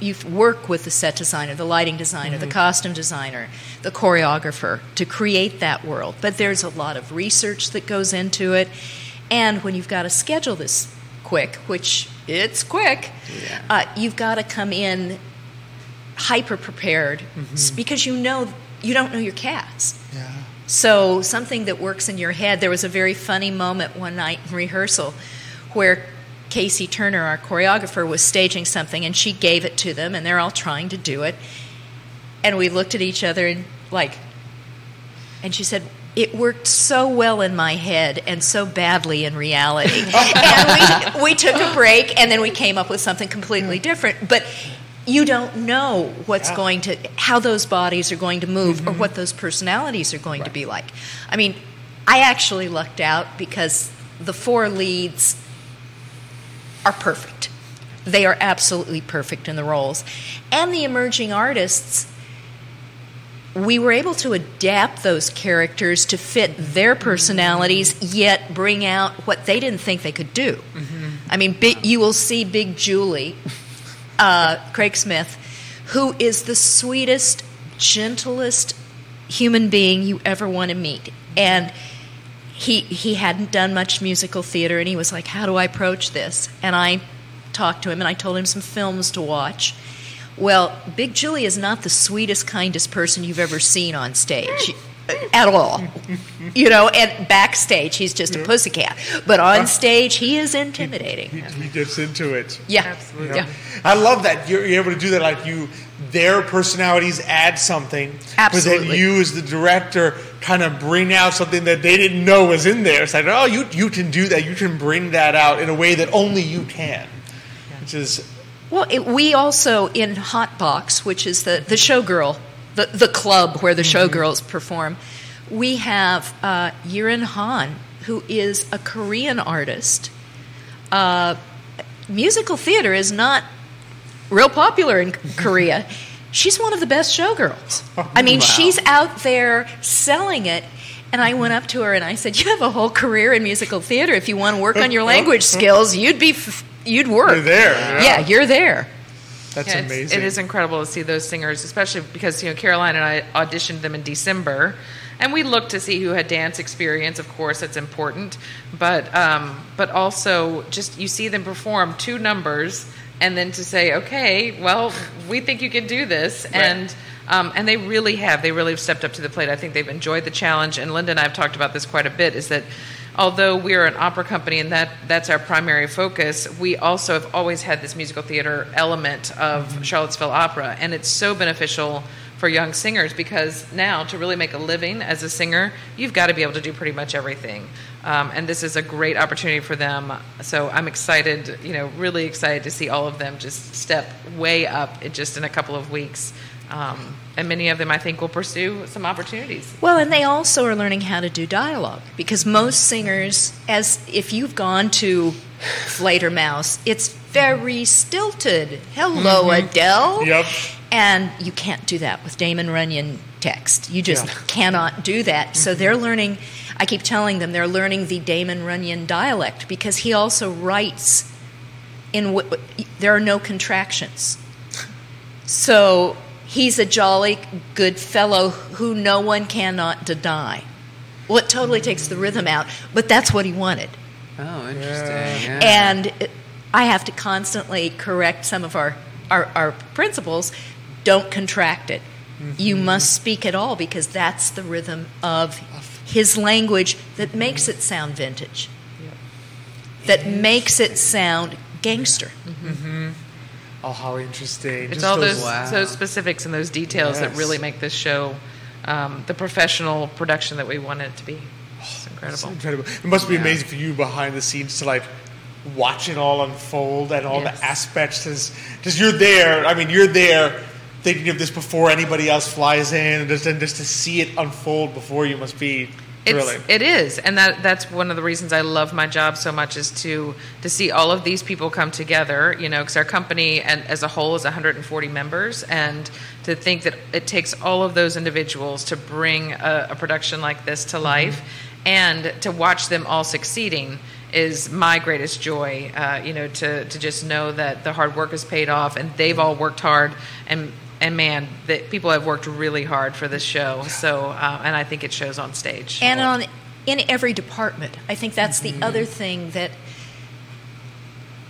you work with the set designer, the lighting designer, Mm-hmm. the costume designer, the choreographer to create that world. But there's a lot of research that goes into it, and when you've got to schedule this quick, which it's quick, Yeah. uh, you've got to come in hyper prepared s- because you know you don't know your cats. yeah. So something that works in your head. There was a very funny moment one night in rehearsal where Casey Turner, our choreographer, was staging something and she gave it to them and they're all trying to do it. And we looked at each other and like and she said, it worked so well in my head and so badly in reality. and we, we took a break and then we came up with something completely mm. different. But you don't know what's Yeah. going to, how those bodies are going to move or mm-hmm. what those personalities are going to be like. I mean, I actually lucked out because the four leads are perfect. They are absolutely perfect in the roles. And the emerging artists, we were able to adapt those characters to fit their personalities, yet bring out what they didn't think they could do. I mean, you will see Big Julie, uh, Craig Smith, who is the sweetest, gentlest human being you ever want to meet. And he he hadn't done much musical theater and he was like, "How do I approach this?" And I talked to him and I told him some films to watch. Well, Big Julie is not the sweetest, kindest person you've ever seen on stage uh, at all. You know, and backstage he's just a pussycat, but on stage he is intimidating. He, he gets into it. Yeah, Absolutely. yeah. I love that you're, you're able to do that. Like you, their personalities add something, but then you, as the director, kind of bring out something that they didn't know was in there. It's like, oh, you you can do that. You can bring that out in a way that only you can, which is Well, it, we also in Hot Box, which is the the showgirl, the the club where the showgirls perform, we have uh, Yirin Han, who is a Korean artist. Uh, musical theater is not real popular in Korea. She's one of the best showgirls. I mean, Wow. she's out there selling it. And I went up to her and I said, "You have a whole career in musical theater. If you want to work on your language skills, you'd be, f- you'd work. You're there, yeah. yeah you're there." that's Yeah, amazing. It is incredible to see those singers, especially because you know Caroline and I auditioned them in December, and we looked to see who had dance experience. Of course, that's important, but um, but also just you see them perform two numbers, and then to say, okay, well, we think you can do this, and. Um, and they really have. They really have stepped up to the plate. I think they've enjoyed the challenge. And Linda and I have talked about this quite a bit. Is that although we are an opera company and that that's our primary focus, we also have always had this musical theater element of Charlottesville Opera, and it's so beneficial for young singers because now to really make a living as a singer, you've got to be able to do pretty much everything. Um, and this is a great opportunity for them. So I'm excited, you know, really excited to see all of them just step way up in just in a couple of weeks. Um, and many of them, I think, will pursue some opportunities. Well, and they also are learning how to do dialogue because most singers, as if you've gone to Fledermaus, it's very stilted. Hello, Adele. Yep. And you can't do that with Damon Runyon text. You just Yeah. cannot do that. So they're learning. I keep telling them they're learning the Damon Runyon dialect because he also writes in what there are no contractions. So he's a jolly good fellow who no one cannot deny. Well, it totally takes the rhythm out, but that's what he wanted. Oh, interesting. Yeah. And it- I have to constantly correct some of our, our, our principles. Don't contract it. You mm-hmm. must speak at all because that's the rhythm of his language that makes it sound vintage, that makes it sound gangster. oh, how interesting! It's Just all those, Wow. those specifics and those details that really make this show um, the professional production that we want it to be. It's It's incredible. incredible. It must be Yeah. amazing for you behind the scenes to like watch it all unfold and all Yes. the aspects. Because you're there. I mean, you're there thinking of this before anybody else flies in, and just, and just to see it unfold before you must be It's, it is, and that that's one of the reasons I love my job so much is to to see all of these people come together. You know, because our company and as a whole is 140 members, and to think that it takes all of those individuals to bring a, a production like this to life, and to watch them all succeeding is my greatest joy. Uh, you know, to to just know that the hard work has paid off, and they've all worked hard and. And man, that people have worked really hard for this show. So, uh, and I think it shows on stage. and on in every department. I think that's the other thing that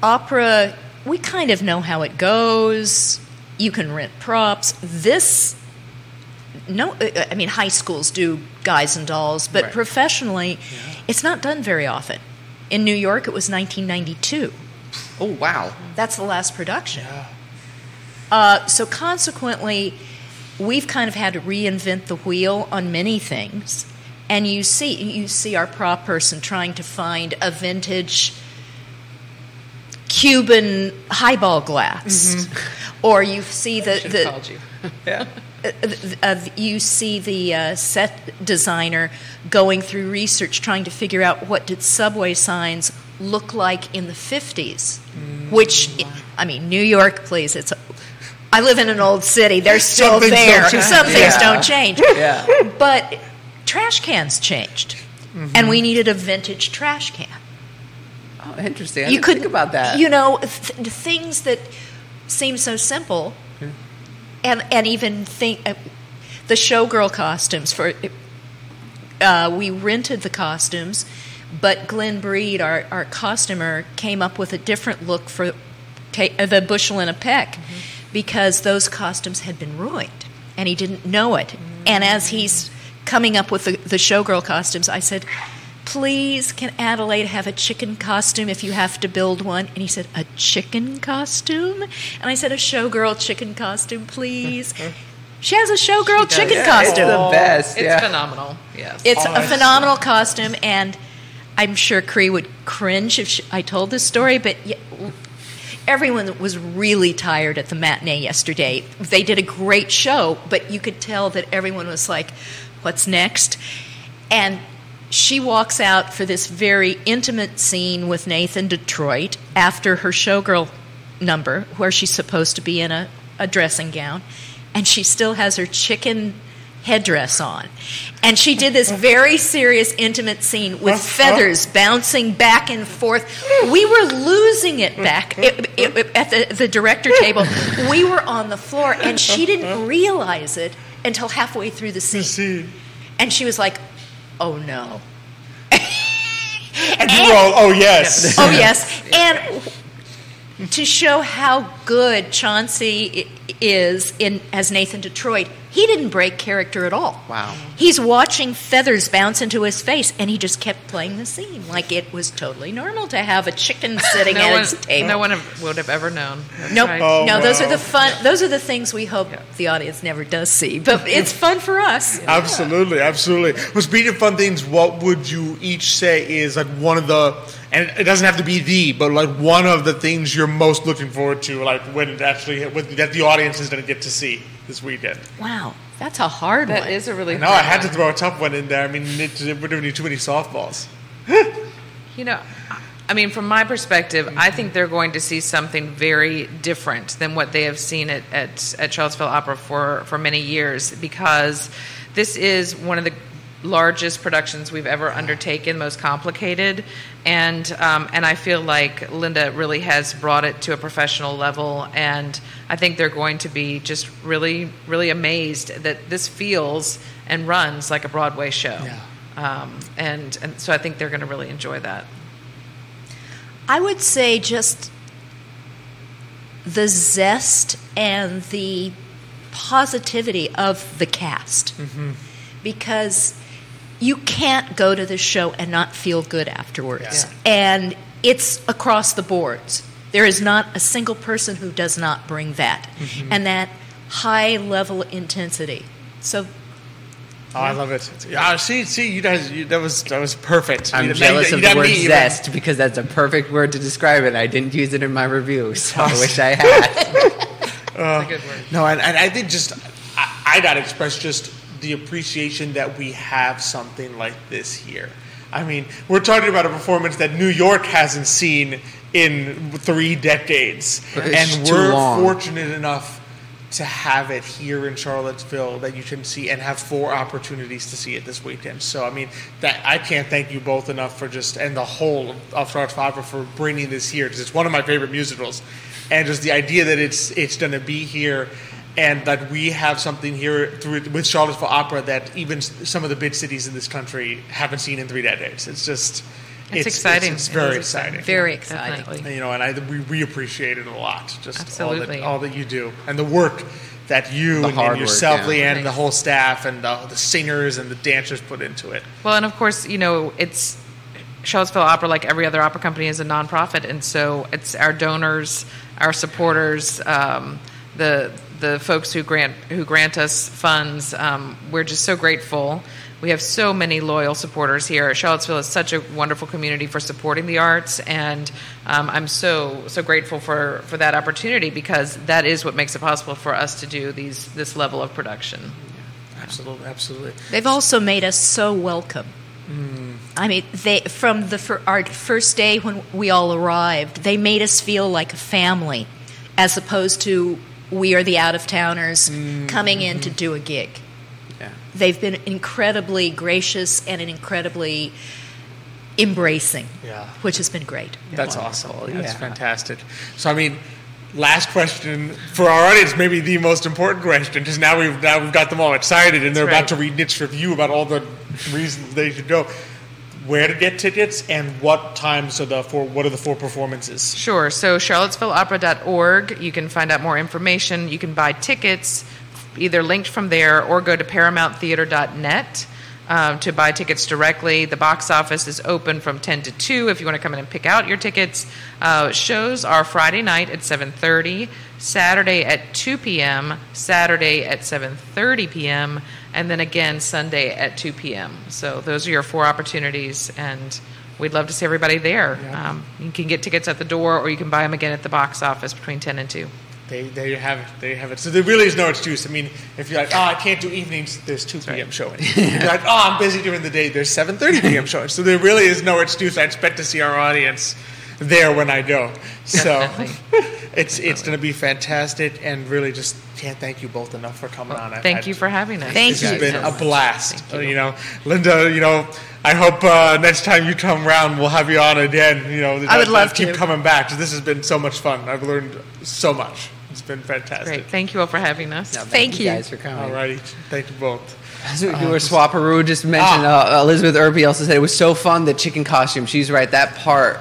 opera we kind of know how it goes. You can rent props. This no uh, I mean high schools do guys and dolls, but Right. professionally it's not done very often. In New York it was 1992. oh, wow. That's the last production. Uh, so consequently, we've kind of had to reinvent the wheel on many things. And you see, you see our prop person trying to find a vintage Cuban highball glass, or you see the, the you. uh, uh, you see the uh, set designer going through research trying to figure out what did subway signs look like in the 50s which i mean new york please it's I live in an old city. They're still there. Some things Yeah. don't change. Yeah. But trash cans changed, and we needed a vintage trash can. Oh, interesting. I you could think about that. You know, th- things that seem so simple, and and even think uh, the showgirl costumes for. Uh, we rented the costumes, but Glenn Breed, our, our costumer, came up with a different look for uh, the bushel and a peck because those costumes had been ruined and he didn't know it. And as he's coming up with the, the showgirl costumes, I said, Please, can Adelaide have a chicken costume if you have to build one? And he said, A chicken costume? And I said, A showgirl chicken costume, please. She has a showgirl chicken Yeah, it's costume. the best. It's yeah. phenomenal. Yes. It's Oh, a phenomenal costume, and I'm sure Cree would cringe if she, I told this story, but y everyone was really tired at the matinee yesterday. They did a great show, but you could tell that everyone was like, What's next? And she walks out for this very intimate scene with Nathan Detroit after her showgirl number, where she's supposed to be in a, a dressing gown, and she still has her chicken headdress on. And she did this very serious, intimate scene with feathers bouncing back and forth. We were losing it back it- it- it- at the, the director table. We were on the floor, and she didn't realize it until halfway through the scene. And she was like, oh no. And you were all, oh yes. Oh yes, and to show how good Chauncey is in as Nathan Detroit, he didn't break character at all. Wow. He's watching feathers bounce into his face, and he just kept playing the scene like it was totally normal to have a chicken sitting no at one, its table. no one have- would have ever known. That's Nope. right. Oh, no, those are the fun. Those are the things we hope Yeah. the audience never does see, but it's fun for us. Absolutely, absolutely. Well, speaking of fun things, what would you each say is like one of the, and it doesn't have to be the, but like one of the things you're most looking forward to, like when it actually, when, that the audience is going to get to see this weekend? Wow, that's a hard That one. is a really. No, I hard had to throw a tough one in there. I mean, it, it, we're doing too many softballs. You know, I mean, from my perspective, I think they're going to see something very different than what they have seen at, at, at Charlottesville Opera for, for many years because this is one of the largest productions we've ever undertaken, most complicated, and um, and I feel like Linda really has brought it to a professional level, and I think they're going to be just really, really amazed that this feels and runs like a Broadway show. Yeah. Um, and, and so I think they're going to really enjoy that. I would say just the zest and the positivity of the cast. Because you can't go to the show and not feel good afterwards. And it's across the boards. There is not a single person who does not bring that. Mm-hmm. And that high level intensity. So Oh, I love it. Yeah, see, see, you guys, you, that was that was perfect. I'm You- jealous you of got the word me zest because that's a perfect word to describe it. I didn't use it in my review, so I wish I had. Uh, that's a good word. No, and, and I think just I, I got to express just the appreciation that we have something like this here. I mean, we're talking about a performance that New York hasn't seen in three decades, It's and we're fortunate enough to have it here in Charlottesville that you can see and have four opportunities to see it this weekend. So I mean, that I can't thank you both enough for just and the whole of Opera for bringing this here because it's one of my favorite musicals, and just the idea that it's it's going to be here. And that we have something here through, with Charlottesville Opera that even some of the big cities in this country haven't seen in three decades. It's just, It's exciting. It's, It very is exciting. very exciting. Definitely. You know, and I we, we appreciate it a lot. Just all Absolutely. that, all that you do and the work that you The and, hard and work, yourself, yeah. Leanne, and the whole staff and the, the singers and the dancers put into it. Well, and of course, you know, it's Charlottesville Opera, like every other opera company, is a nonprofit, and so it's our donors, our supporters, um, the the folks who grant who grant us funds. Um, we're just so grateful. We have so many loyal supporters here. Charlottesville is such a wonderful community for supporting the arts, and um, I'm so so grateful for for that opportunity because that is what makes it possible for us to do these this level of production. Absolutely, absolutely. They've also made us so welcome. I mean, they from the fir- our first day when we all arrived, they made us feel like a family, as opposed to we are the out of towners mm-hmm. coming in to do a gig. Yeah. They've been incredibly gracious and incredibly embracing, Yeah. which has been great. That's Wonderful, awesome. That's yeah. fantastic. So, I mean, last question for our audience, maybe the most important question, because now we've now we've got them all excited, and they're That's about to read Nick's review about all the reasons they should go. Where to get tickets and what times are the four? What are the four performances? Sure. So charlottesvilleopera.org. You can find out more information. You can buy tickets either linked from there or go to paramounttheater.net um, to buy tickets directly. The box office is open from 10 to 2 if you want to come in and pick out your tickets. Uh, shows are Friday night at 7:30, Saturday at 2 p.m., Saturday at 7:30 p.m., and then again Sunday at 2 p.m. So those are your four opportunities and We'd love to see everybody there. Um, you can get tickets at the door, or you can buy them again at the box office between ten and two. They, there you have it. There you have it. So there really is no excuse. I mean, if you're like, oh, I can't do evenings, there's 2 p.m. showing. If you're like, oh, I'm busy during the day, there's 7:30 p.m. showing. So there really is no excuse. I expect to see our audience there when I go. So it's it's going to be fantastic, and really just can't thank you both enough for coming on. I've Thank had- you for having us. Thank This you. has been so a blast. Thank you. you know, Linda. You know, I hope uh, next time you come around, we'll have you on again. You know, I would love keep to. Keep coming back. 'cause This has been so much fun. I've learned so much. It's been fantastic. Great. Thank you all for having us. No, Thank you. guys for coming. All righty. Thank you both. So you were Swaparoo just mentioned Ah. uh, Elizabeth Urpí also said it was so fun the chicken costume. She's right that part.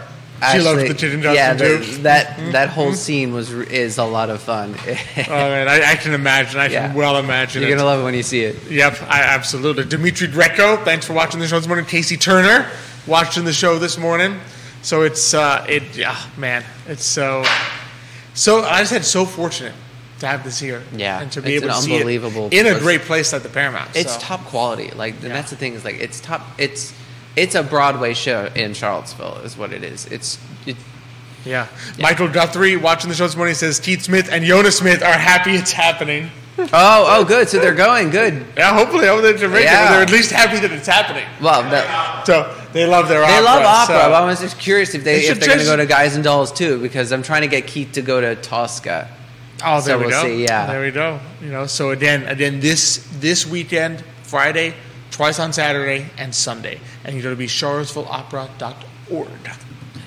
She loves the chicken Yeah, costume, the- too. that that whole scene was is a lot of fun. Oh man, I, I can imagine. I Yeah. can well imagine. You're it. gonna love it when you see it. Yep, I, absolutely. Dimitri Greco, thanks for watching the show this morning. Casey Turner, watching the show this morning. So it's uh, it. Yeah, man, it's so. So I just had so fortunate to have this here. Yeah, and to be it's able an to see it in a great place like the Paramount. It's so. top quality. Like and Yeah. that's the thing is like it's top. It's it's a Broadway show in Charlottesville is what it is. It's it, Yeah. Michael Guthrie watching the show this morning says Keith Smith and Yona Smith are happy it's happening. oh oh good. So they're going good. Yeah, hopefully over in Jamaica, Yeah. they're at least happy that it's happening. Well, that, So they love their they opera. love opera. so- I was just curious if they, they if they're going to go to Guys and Dolls too because I'm trying to get Keith to go to Tosca. Oh, So there we we'll go. see, yeah. there we go. You know, so again, again, this this weekend, Friday, twice on Saturday and Sunday, and you go to be charlottesvilleopera.org.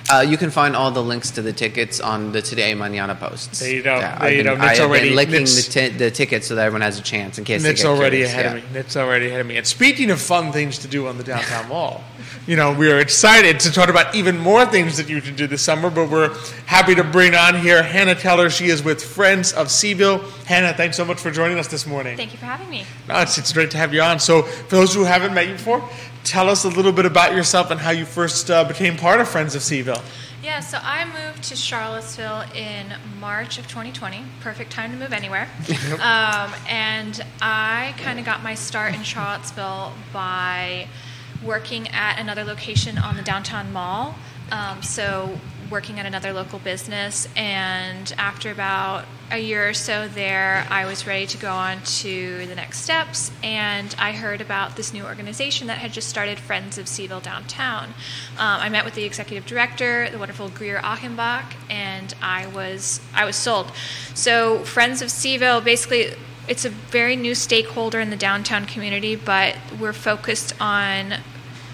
Uh, you can find all the links to the tickets on the Today Mañana posts. There you go. Yeah, There I've you been, go. Nick's I have already- been licking Nick's- the, ti- the tickets so that everyone has a chance in case Nick's they get already curious, ahead yeah. of me. Nick's already ahead of me. And speaking of fun things to do on the downtown mall, you know, we are excited to talk about even more things that you can do this summer, but we're happy to bring on here Hannah Keller. She is with Friends of Cville. Hannah, thanks so much for joining us this morning. Thank you for having me. No, it's, it's great to have you on. So, for those who haven't met you before, tell us a little bit about yourself and how you first uh, became part of Friends of Cville. Yeah, so I moved to Charlottesville in March of 2020. Perfect time to move anywhere. um, and I kind of got my start in Charlottesville by working at another location on the downtown mall. Um, so, working at another local business. And after about a year or so there, I was ready to go on to the next steps. And I heard about this new organization that had just started, Friends of Cville Downtown. Um, I met with the executive director, the wonderful Greer Achenbach, and I was I was sold. So Friends of Cville basically it's a very new stakeholder in the downtown community, but we're focused on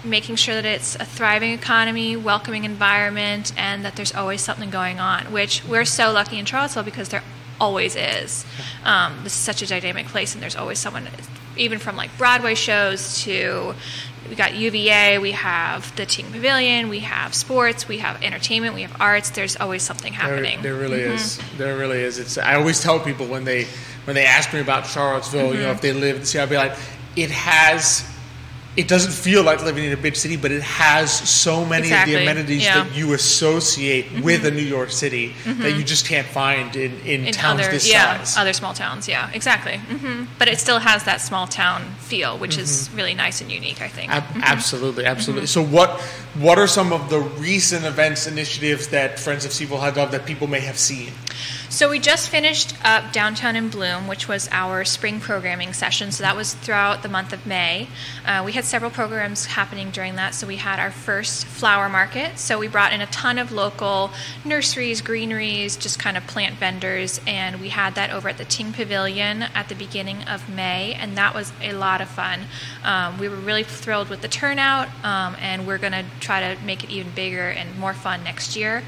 making sure that it's a thriving economy, welcoming environment, and that there's always something going on, which we're so lucky in Charlottesville because there always is. Um, this is such a dynamic place, and there's always someone, even from like Broadway shows to we got UVA, we have the Ting Pavilion, we have sports, we have entertainment, we have arts. There's always something happening. There, there really Mm-hmm. is. There really is. It's. I always tell people when they when they ask me about Charlottesville, you know, Mm-hmm. if they live in the city, I'll be like, it has. It doesn't feel like living in a big city, but it has so many Exactly, of the amenities yeah. Mm-hmm. that you associate with a New York City that you just can't find in, in, in towns other this yeah size. other small towns yeah exactly hmm but it still has that small town feel which is really nice and unique i think Ab- Mm-hmm. Absolutely, absolutely. So what what are some of the recent events initiatives that Friends of Cville has done that people may have seen? So we just finished up Downtown in Bloom, which was our spring programming session. So that was throughout the month of May. Uh, we had several programs happening during that. So we had our first flower market. So we brought in a ton of local nurseries, greeneries, just kind of plant vendors, and we had that over at the Ting Pavilion at the beginning of May, and that was a lot of fun. Um, we were really thrilled with the turnout, um, and we're going to try to make it even bigger and more fun next year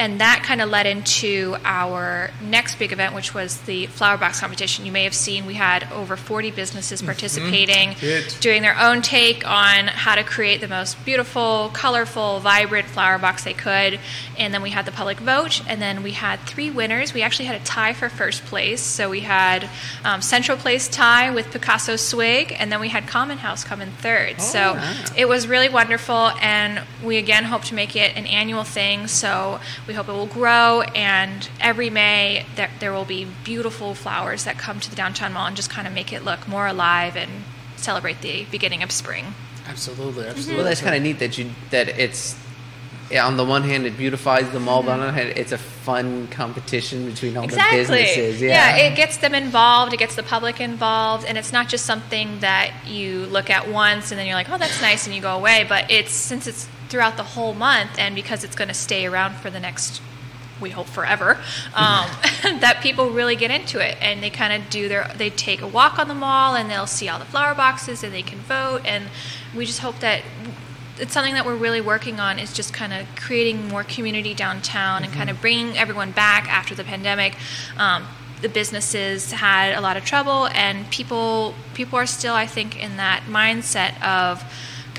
and that kind of led into our next big event, which was the flower box competition. You may have seen we had over 40 businesses participating, Good. doing their own take on how to create the most beautiful, colorful, vibrant flower box they could. And then we had the public vote, and then we had three winners. We actually had a tie for first place. So we had um, Central Place tie with Picasso Swig, and then we had Common House come in third. so it was really wonderful, and we again hope to make it an annual thing. So we hope it will grow, and every May there, there will be beautiful flowers that come to the downtown mall and just kind of make it look more alive and celebrate the beginning of spring. Absolutely, mm-hmm. absolutely. Well, that's kind of neat that you that it's yeah, on the one hand it beautifies the mall, but on the other hand it's a fun competition between all Exactly. the businesses. Yeah. it gets them involved. It gets the public involved, and it's not just something that you look at once and then you're like, "Oh, that's nice," and you go away. But it's since it's throughout the whole month, and because it's going to stay around for the next, we hope forever, um, that people really get into it, and they kind of do their. They take a walk on the mall, and they'll see all the flower boxes, and they can vote, and we just hope that it's something that we're really working on is just kind of creating more community downtown and kind of bringing everyone back after the pandemic. Um, the businesses had a lot of trouble, and people people are still, I think, in that mindset of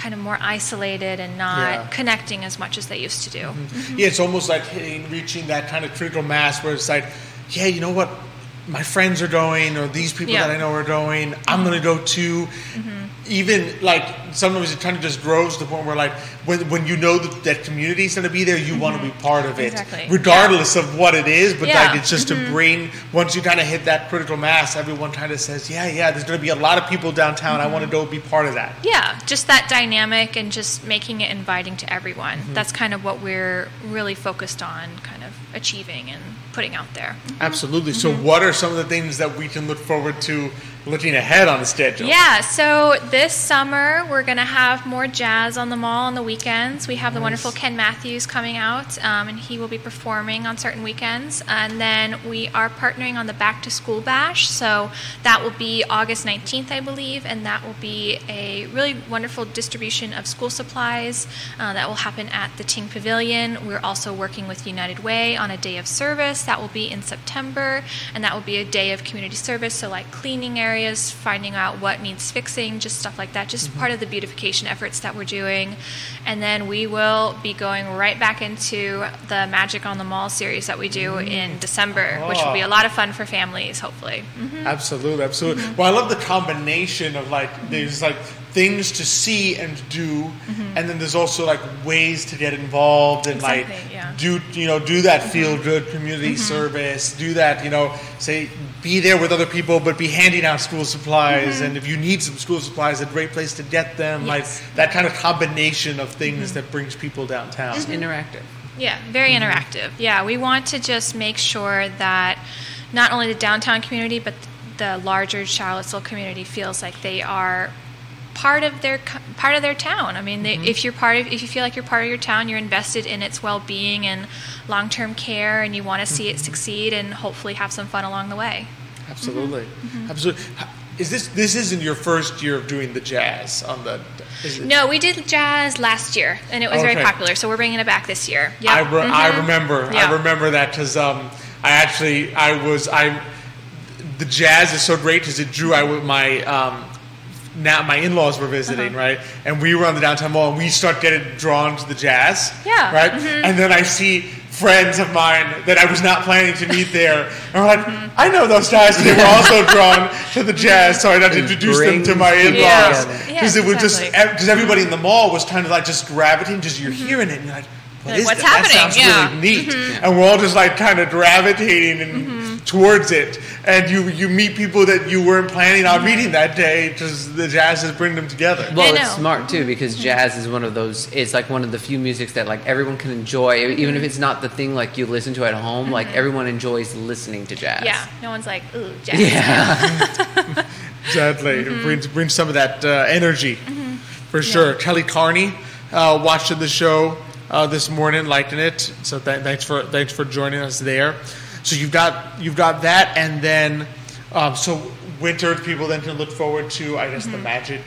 kind of more isolated and not Yeah. connecting as much as they used to do. Mm-hmm. Yeah, it's almost like hitting, reaching that kind of critical mass where it's like, yeah, you know what? My friends are going, or these people Yeah. that I know are going. I'm going to go too. Mm-hmm. Even like sometimes it kind of just grows to the point where like when when you know that, that community is going to be there, you want to be mm-hmm. part of it, Exactly. regardless of what it is. But Yeah. like it's just to mm-hmm. bring once you kind of hit that critical mass, everyone kind of says, yeah, yeah, there's going to be a lot of people downtown. I want to go be part of that. Yeah, just that dynamic and just making it inviting to everyone. That's kind of what we're really focused on, kind of achieving and putting out there. Absolutely. So, Mm-hmm. what are some of the things that we can look forward to looking ahead on the schedule? Yeah, so this summer we're going to have more jazz on the mall on the weekends. We have the wonderful Ken Matthews coming out, um, and he will be performing on certain weekends. And then we are partnering on the Back to School Bash, so that will be August 19th, I believe, and that will be a really wonderful distribution of school supplies uh, that will happen at the Ting Pavilion. We're also working with United Way on a day of service that will be in September, and that will be a day of community service, so like cleaning areas, finding out what needs fixing, just stuff like that, just part of the beautification efforts that we're doing. And then we will be going right back into the Magic on the Mall series that we do in December, which will be a lot of fun for families, hopefully. Absolutely, absolutely. Mm-hmm. Well, I love the combination of like there's like things to see and do, and then there's also like ways to get involved and like Mm-hmm. Yeah. Mm-hmm. do you know do that feel good community service, do that you know say be there with other people, but be handing out school supplies, mm-hmm. and if you need some school supplies, a great place to get them. Mm-hmm. Yes. Like that kind of combination of things mm-hmm. that brings people downtown. It's mm-hmm. interactive. Yeah, very interactive. Yeah, we want to just make sure that not only the downtown community, but the larger Charlottesville community feels like they are part of their part of their town. I mean, they, if you're part of, if you feel like you're part of your town, you're invested in its well-being and long-term care, and you want to see it succeed and hopefully have some fun along the way. Absolutely, Mm-hmm. absolutely. Is this this isn't your first year of doing the jazz on the? No, we did jazz last year, and it was Okay. very popular. So we're bringing it back this year. Yep. I, re- I Mhm. remember. I remember that because um, I actually I was I. The jazz is so great because it drew. I with my um, now my in-laws were visiting, Uh-huh. right? And we were on the downtown mall, and we start getting drawn to the jazz. Yeah, Right. mhm. And then I see friends of mine that I was not planning to meet there, and we're like, I know those guys. And they were also drawn to the jazz, so I had to introduce them to my in-laws people together. because it was just because everybody in the mall was kind of like just gravitating, just you're hearing it, and you're like. What Like, is what's that? That happening? sounds Yeah. really neat. And we're all just like kind of gravitating and towards it, and you you meet people that you weren't planning on meeting that day. Just the jazz is bringing them together. Well, it's smart too because jazz is one of those. It's like one of the few musics that like everyone can enjoy, even if it's not the thing like you listen to at home. Like everyone enjoys listening to jazz. Yeah, no one's like, ooh, jazz. Yeah. Exactly, Mm-hmm. it brings brings some of that uh, energy for sure. Kelly Carney uh, watched the show uh, this morning, liking it. So th- thanks for thanks for joining us there. So you've got you've got that, and then um, so winter people then can look forward to I guess the magic.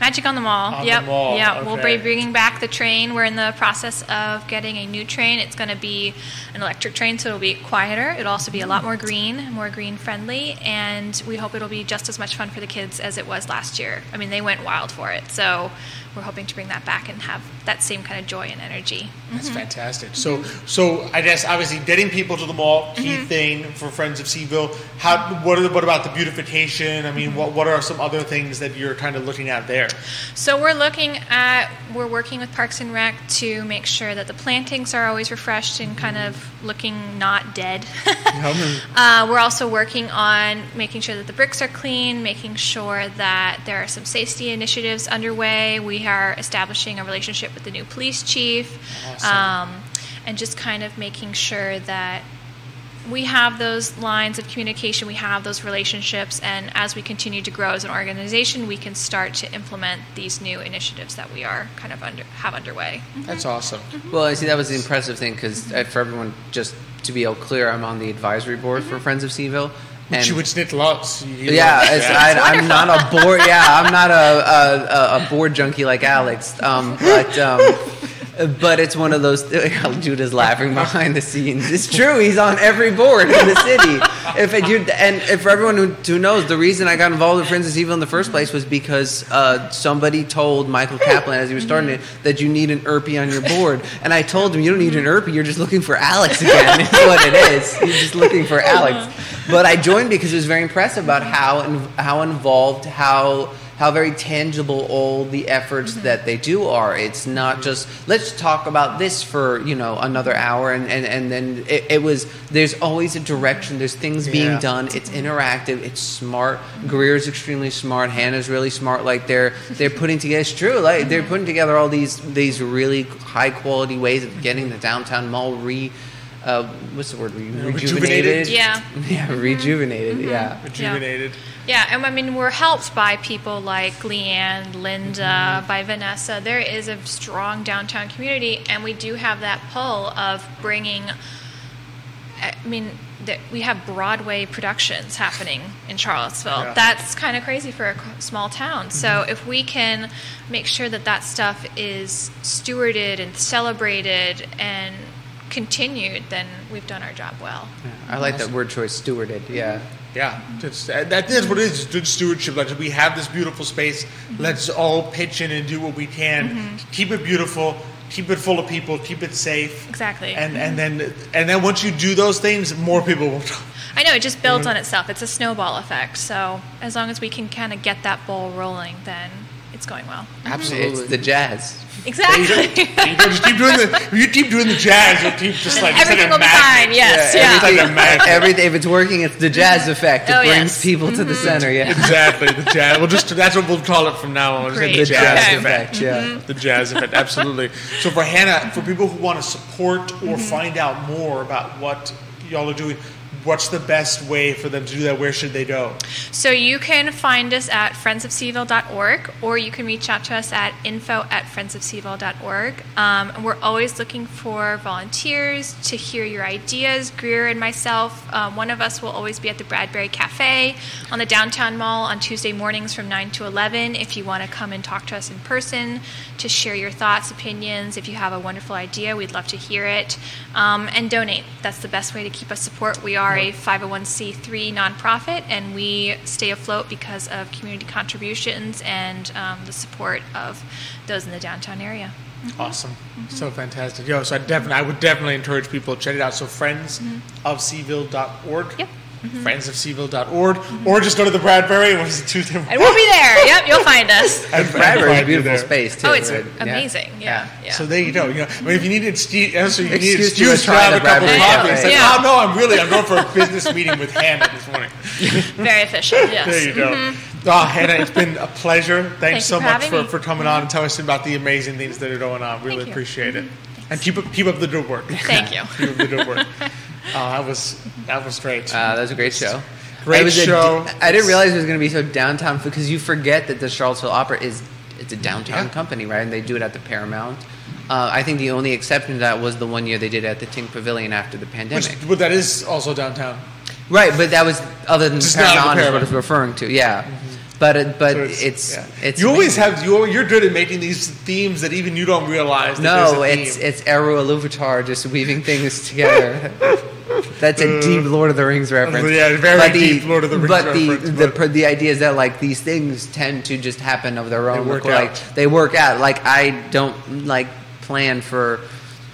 Magic on the Mall. On the yep. Mall, Yeah, we'll be bringing back the train. We're in the process of getting a new train. It's going to be an electric train, so it'll be quieter. It'll also be a lot more green, more green friendly, and we hope it'll be just as much fun for the kids as it was last year. I mean, they went wild for it, so we're hoping to bring that back and have that same kind of joy and energy. That's mm-hmm. fantastic. So, mm-hmm. so I guess obviously getting people to the mall, key Mm-hmm. thing for Friends of Cville. How? What? Are, what about the beautification? I mean, mm-hmm. what? What are some other things that you're kind of looking at there? So we're looking at we're working with Parks and Rec to make sure that the plantings are always refreshed and kind of looking not dead. uh, we're also working on making sure that the bricks are clean, making sure that there are some safety initiatives underway. We are establishing a relationship with the new police chief, um, and just kind of making sure that we have those lines of communication, we have those relationships, and as we continue to grow as an organization, we can start to implement these new initiatives that we are kind of under have underway. That's awesome. Well, I see that was the impressive thing because for everyone, just to be all clear, I'm on the advisory board for Friends of Cville. Which, which Nick loves. He yeah, loves it's, jazz. I, I'm not a board. Yeah, I'm not a a, a, a board junkie like Alex. Um, but um, but it's one of those. Judah's laughing behind the scenes. It's true. He's on every board in the city. If and if for everyone who, who knows, the reason I got involved with Friends Evil in the first place was because uh, somebody told Michael Kaplan as he was starting it that you need an Urpí on your board, and I told him you don't need an Urpí. You're just looking for Alex again. Is what it is. You're just looking for Alex. But I joined because it was very impressive about how how involved how how very tangible all the efforts mm-hmm. that they do are. It's not mm-hmm. just let's talk about this for you know another hour and and, and then it, it was there's always a direction. There's things Yeah. being done. It's interactive. It's smart. Greer's extremely smart. Hannah's really smart. Like they're they're putting together. It's true. Like they're mm-hmm. putting together all these these really high quality ways of getting the downtown mall re. Uh, what's the word? Re- rejuvenated? rejuvenated. Yeah. Mm-hmm. Yeah, rejuvenated. Yeah. rejuvenated. Yeah, and I mean we're helped by people like Leanne, Linda, mm-hmm. by Vanesa. There is a strong downtown community, and we do have that pull of bringing. I mean, that we have Broadway productions happening in Charlottesville. Yeah. That's kind of crazy for a small town. Mm-hmm. So if we can make sure that that stuff is stewarded and celebrated and continued, then we've done our job well. I like that word choice, stewarded. Yeah. Yeah, just, that that is what it is. Good stewardship. Like we have this beautiful space. Mm-hmm. Let's all pitch in and do what we can. Mm-hmm. Keep it beautiful. Keep it full of people. Keep it safe. Exactly. And and mm-hmm. then and then once you do those things, more people will. I know it just builds on itself. It's a snowball effect. So as long as we can kind of get that ball rolling, then it's going well. Absolutely, it's the jazz. Exactly. you just keep doing the. If you keep doing the jazz, you'll keep just like it's like Everything a will be fine. Yes. Yeah. It's like a. Everything, if it's working, it's the jazz effect. It Oh, brings yes. people to the mm-hmm. center. Yeah. Exactly, the jazz. We'll just that's what we'll call it from now on. We'll just Great. The jazz Okay. effect. Yeah. The jazz effect, absolutely. So for Hannah, for people who want to support or mm-hmm. find out more about what y'all are doing, what's the best way for them to do that? Where should they go? So you can find us at friendsofcville.org or you can reach out to us at info at friendsofcville.org. Um, we're always looking for volunteers to hear your ideas. Greer and myself, um, one of us will always be at the Bradbury Cafe on the downtown mall on Tuesday mornings from 9 to 11 if you want to come and talk to us in person to share your thoughts, opinions. If you have a wonderful idea, we'd love to hear it. Um, and donate. That's the best way to keep us support. We are a 501c3 nonprofit and we stay afloat because of community contributions and um, the support of those in the downtown area. Mm-hmm. Awesome, mm-hmm. so fantastic. Yo, so I definitely, I would definitely encourage people to check it out. So friends mm-hmm. of Mm-hmm. Cville.org. Yep. friendsofcville.org, or just go to the Bradbury. What is it, Tuesday? And we'll be there. Yep, you'll find us. And Bradbury's a find beautiful there. space too. Oh, it's right? Amazing. Yeah. yeah. So there you go. You know, I mean, if you need an excuse, so you need an Excuse excuse to to try have a couple of Bradbury. coffees. Like, Yeah. oh no, I'm really I'm going for a business meeting with Hannah this morning. Very efficient. Yes. There you go. Oh, Hannah, it's been a pleasure. Thanks Thank so for much having for, me. for coming on and telling us about the amazing things that are going on. Really Thank you. appreciate it. Mm-hmm. And keep up keep up the good work. Thank you. keep up the good work. Oh, that was that was great. Uh, that was a great show. Great was show. d- I didn't realize it was going to be so downtown because you forget that the Charlottesville Opera is it's a downtown Yeah. company, right? And they do it at the Paramount. Uh, I think the only exception to that was the one year they did it at the Ting Pavilion after the Which, pandemic. but that is also downtown. right, but that was other than Just the Paramount is what Paramount. it's referring to. Yeah, but it, but So it's yeah. it's you always amazing. have you you're good at making these themes that even you don't realize. That No, a it's theme. it's Eru Iluvatar just weaving things together. That's a deep Lord of the Rings reference. Uh, Yeah, very But the- deep Lord of the Rings But the reference, the but- pr- the idea is that like these things tend to just happen of their own. work like out. they work out. Like I don't like plan for.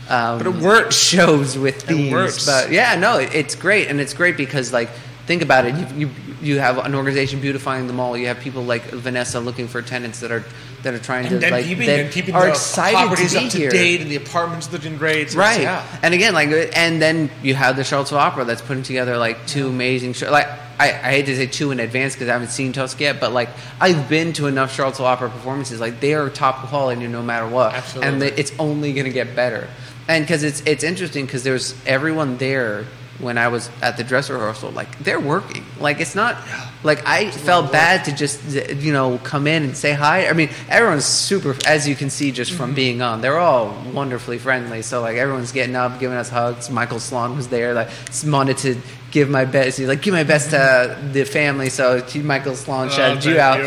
Um, But it works. Shows with themes, works. but yeah, no, it, it's great, and it's great because like think about it. You, you you have an organization beautifying the mall. You have people like Vanesa looking for tenants that are that are trying and to like keeping, that and keeping are excited properties to be up to here. date and the apartments looking great. Right. Yeah. And again, like, and then you have the Charlottesville Opera that's putting together like two amazing shows. Like, I, I hate to say two in advance because I haven't seen Tosca yet, but like, I've been to enough Charlottesville Opera performances. Like, they are top quality no matter what. Absolutely. And they, it's only going to get better. And because it's it's interesting because there's everyone there when I was at the dress rehearsal. Like, they're working. Like, it's not like I felt bad to just you know come in and say hi. I mean, everyone's super, as you can see just from Mm-hmm. being on. They're all wonderfully friendly. So like everyone's getting up, giving us hugs. Michael Sloan was there, like wanted to give my best. He's like, give my best to the family. So Michael Sloan shouted you thank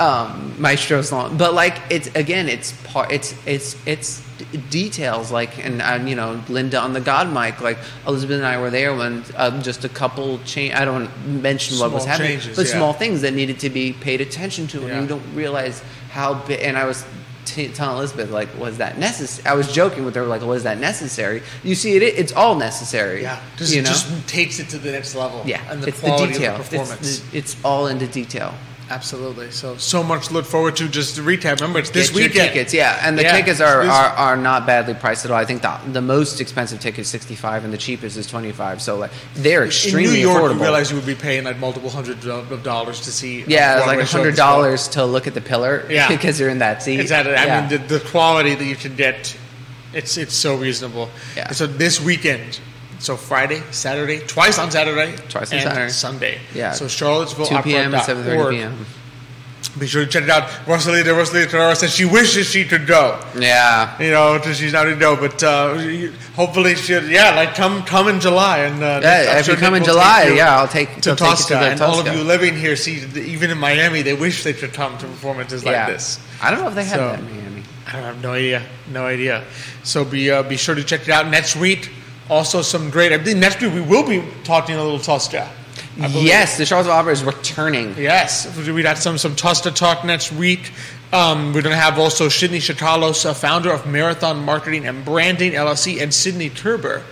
out, um, Maestro Sloan. But like it's again, it's part, it's it's it's details like and uh, you know Linda on the God mic. Like Elizabeth and I were there when um, just a couple change. I don't mention what was Small happening, changes, but yeah. small things that needed to be paid attention to, Yeah. and you don't realize how big. And I was t- telling Elizabeth, like, was that necessary? I was joking with her, like, was that necessary? You see, it, it's all necessary. Yeah. Just, you know. just takes it to the next level. yeah, And the it's quality the detail. of the performance. It's, it's all into detail. Absolutely. So so much to look forward to. Just to recap. Remember, it's this Get weekend. tickets, yeah, and the Yeah, tickets are, are, are not badly priced at all. I think the the most expensive ticket is sixty five, and the cheapest is twenty five. So like they're In extremely New York, affordable. you realize you would be paying like multiple hundred of dollars to see. yeah, like hundred dollars to look at the pillar. Yeah. because you're in that seat. Exactly. I Yeah. mean, the, the quality that you can get, it's it's so reasonable. Yeah. So this weekend, so Friday, Saturday, twice on Saturday, Twice on and Saturday. Sunday. Yeah. So Charlottesville 2 p.m. and 7:30 p.m. Be sure to check it out. Rosalita, Rosalita Torres says she wishes she could go. Yeah, You know, she's not to go, but uh, hopefully she'll. Yeah, like come come in July and uh, yeah. I'm If sure you come in July, you yeah, I'll take To I'll take to and all of you living here, see, even in Miami, they wish they could come to performances like yeah. this. I don't know if they have So- that in Miami. I don't have no idea, no idea. So be uh, be sure to check it out next week. Also, some great. I think next week we will be talking a little Tosca. I. Yes, the Charlottesville Opera is returning. Yes, we got some some Tosca talk next week. Um, we're going to have also Sydney Chatalos, uh, founder of Marathon Marketing and Branding LLC, and Sydney Turber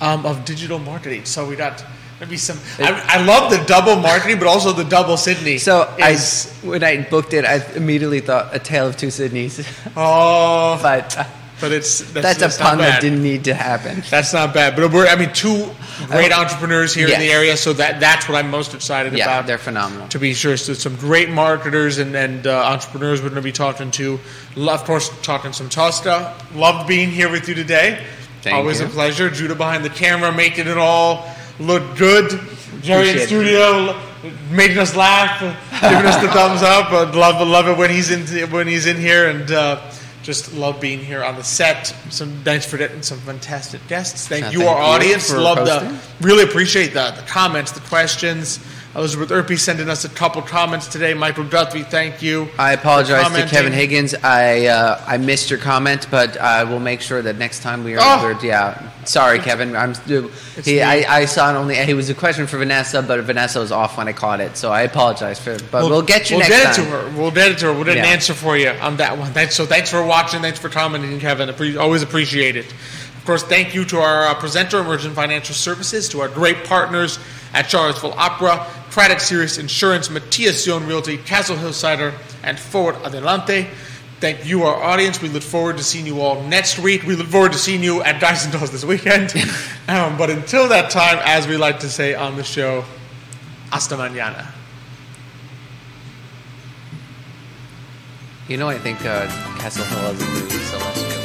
um, of Digital Marketing. So we got maybe some. I, I love the double marketing, but also the double Sydney. So is, I, when I booked it, I immediately thought a tale of two Sydneys, oh, but uh, but it's that's, that's, that's a pun that didn't need to happen. That's not bad, but we're I mean two great Oh. entrepreneurs here in the area, so that that's what I'm most excited Yeah, about. they're phenomenal. To be sure, so some great marketers and and uh, entrepreneurs we're going to be talking to. Of course, talking some Tosca. Loved being here with you today. Thank Always you. a pleasure. Judah behind the camera, making it all look good. Jerry in Appreciate studio, making us laugh, giving us the thumbs up. I love love it when he's in when he's in here and. Uh, just love being here on the set. Some thanks for getting some fantastic guests. Thank you, thank our you audience. Love the really appreciate the, the comments, the questions. Elizabeth Urpí sending us a couple comments today. Michael Guthrie, thank you. I apologize to. Kevin Higgins. I uh, I missed your comment, but I will make sure that next time we are Oh! Yeah, sorry, Kevin. I'm. He. I, I saw it only. It was a question for Vanesa, but Vanesa was off when I caught it, so I apologize for. But we'll, get you we'll next get time. it to her. We'll get it to her. We'll get an answer for you on that one. Thanks. So thanks for watching. Thanks for commenting, Kevin. Appre- always appreciate it. Of course, thank you to our uh, presenter, Emergent Financial Services, to our great partners at Charlottesville Opera, Craddock Sirius Insurance, Matias Zone Realty, Castle Hill Cider, and Forward Adelante. Thank you, our audience. We look forward to seeing you all next week. We look forward to seeing you at Guys and Dolls this weekend. um, but until that time, as we like to say on the show, hasta mañana. You know, I think uh, Castle Hill has a movie, so.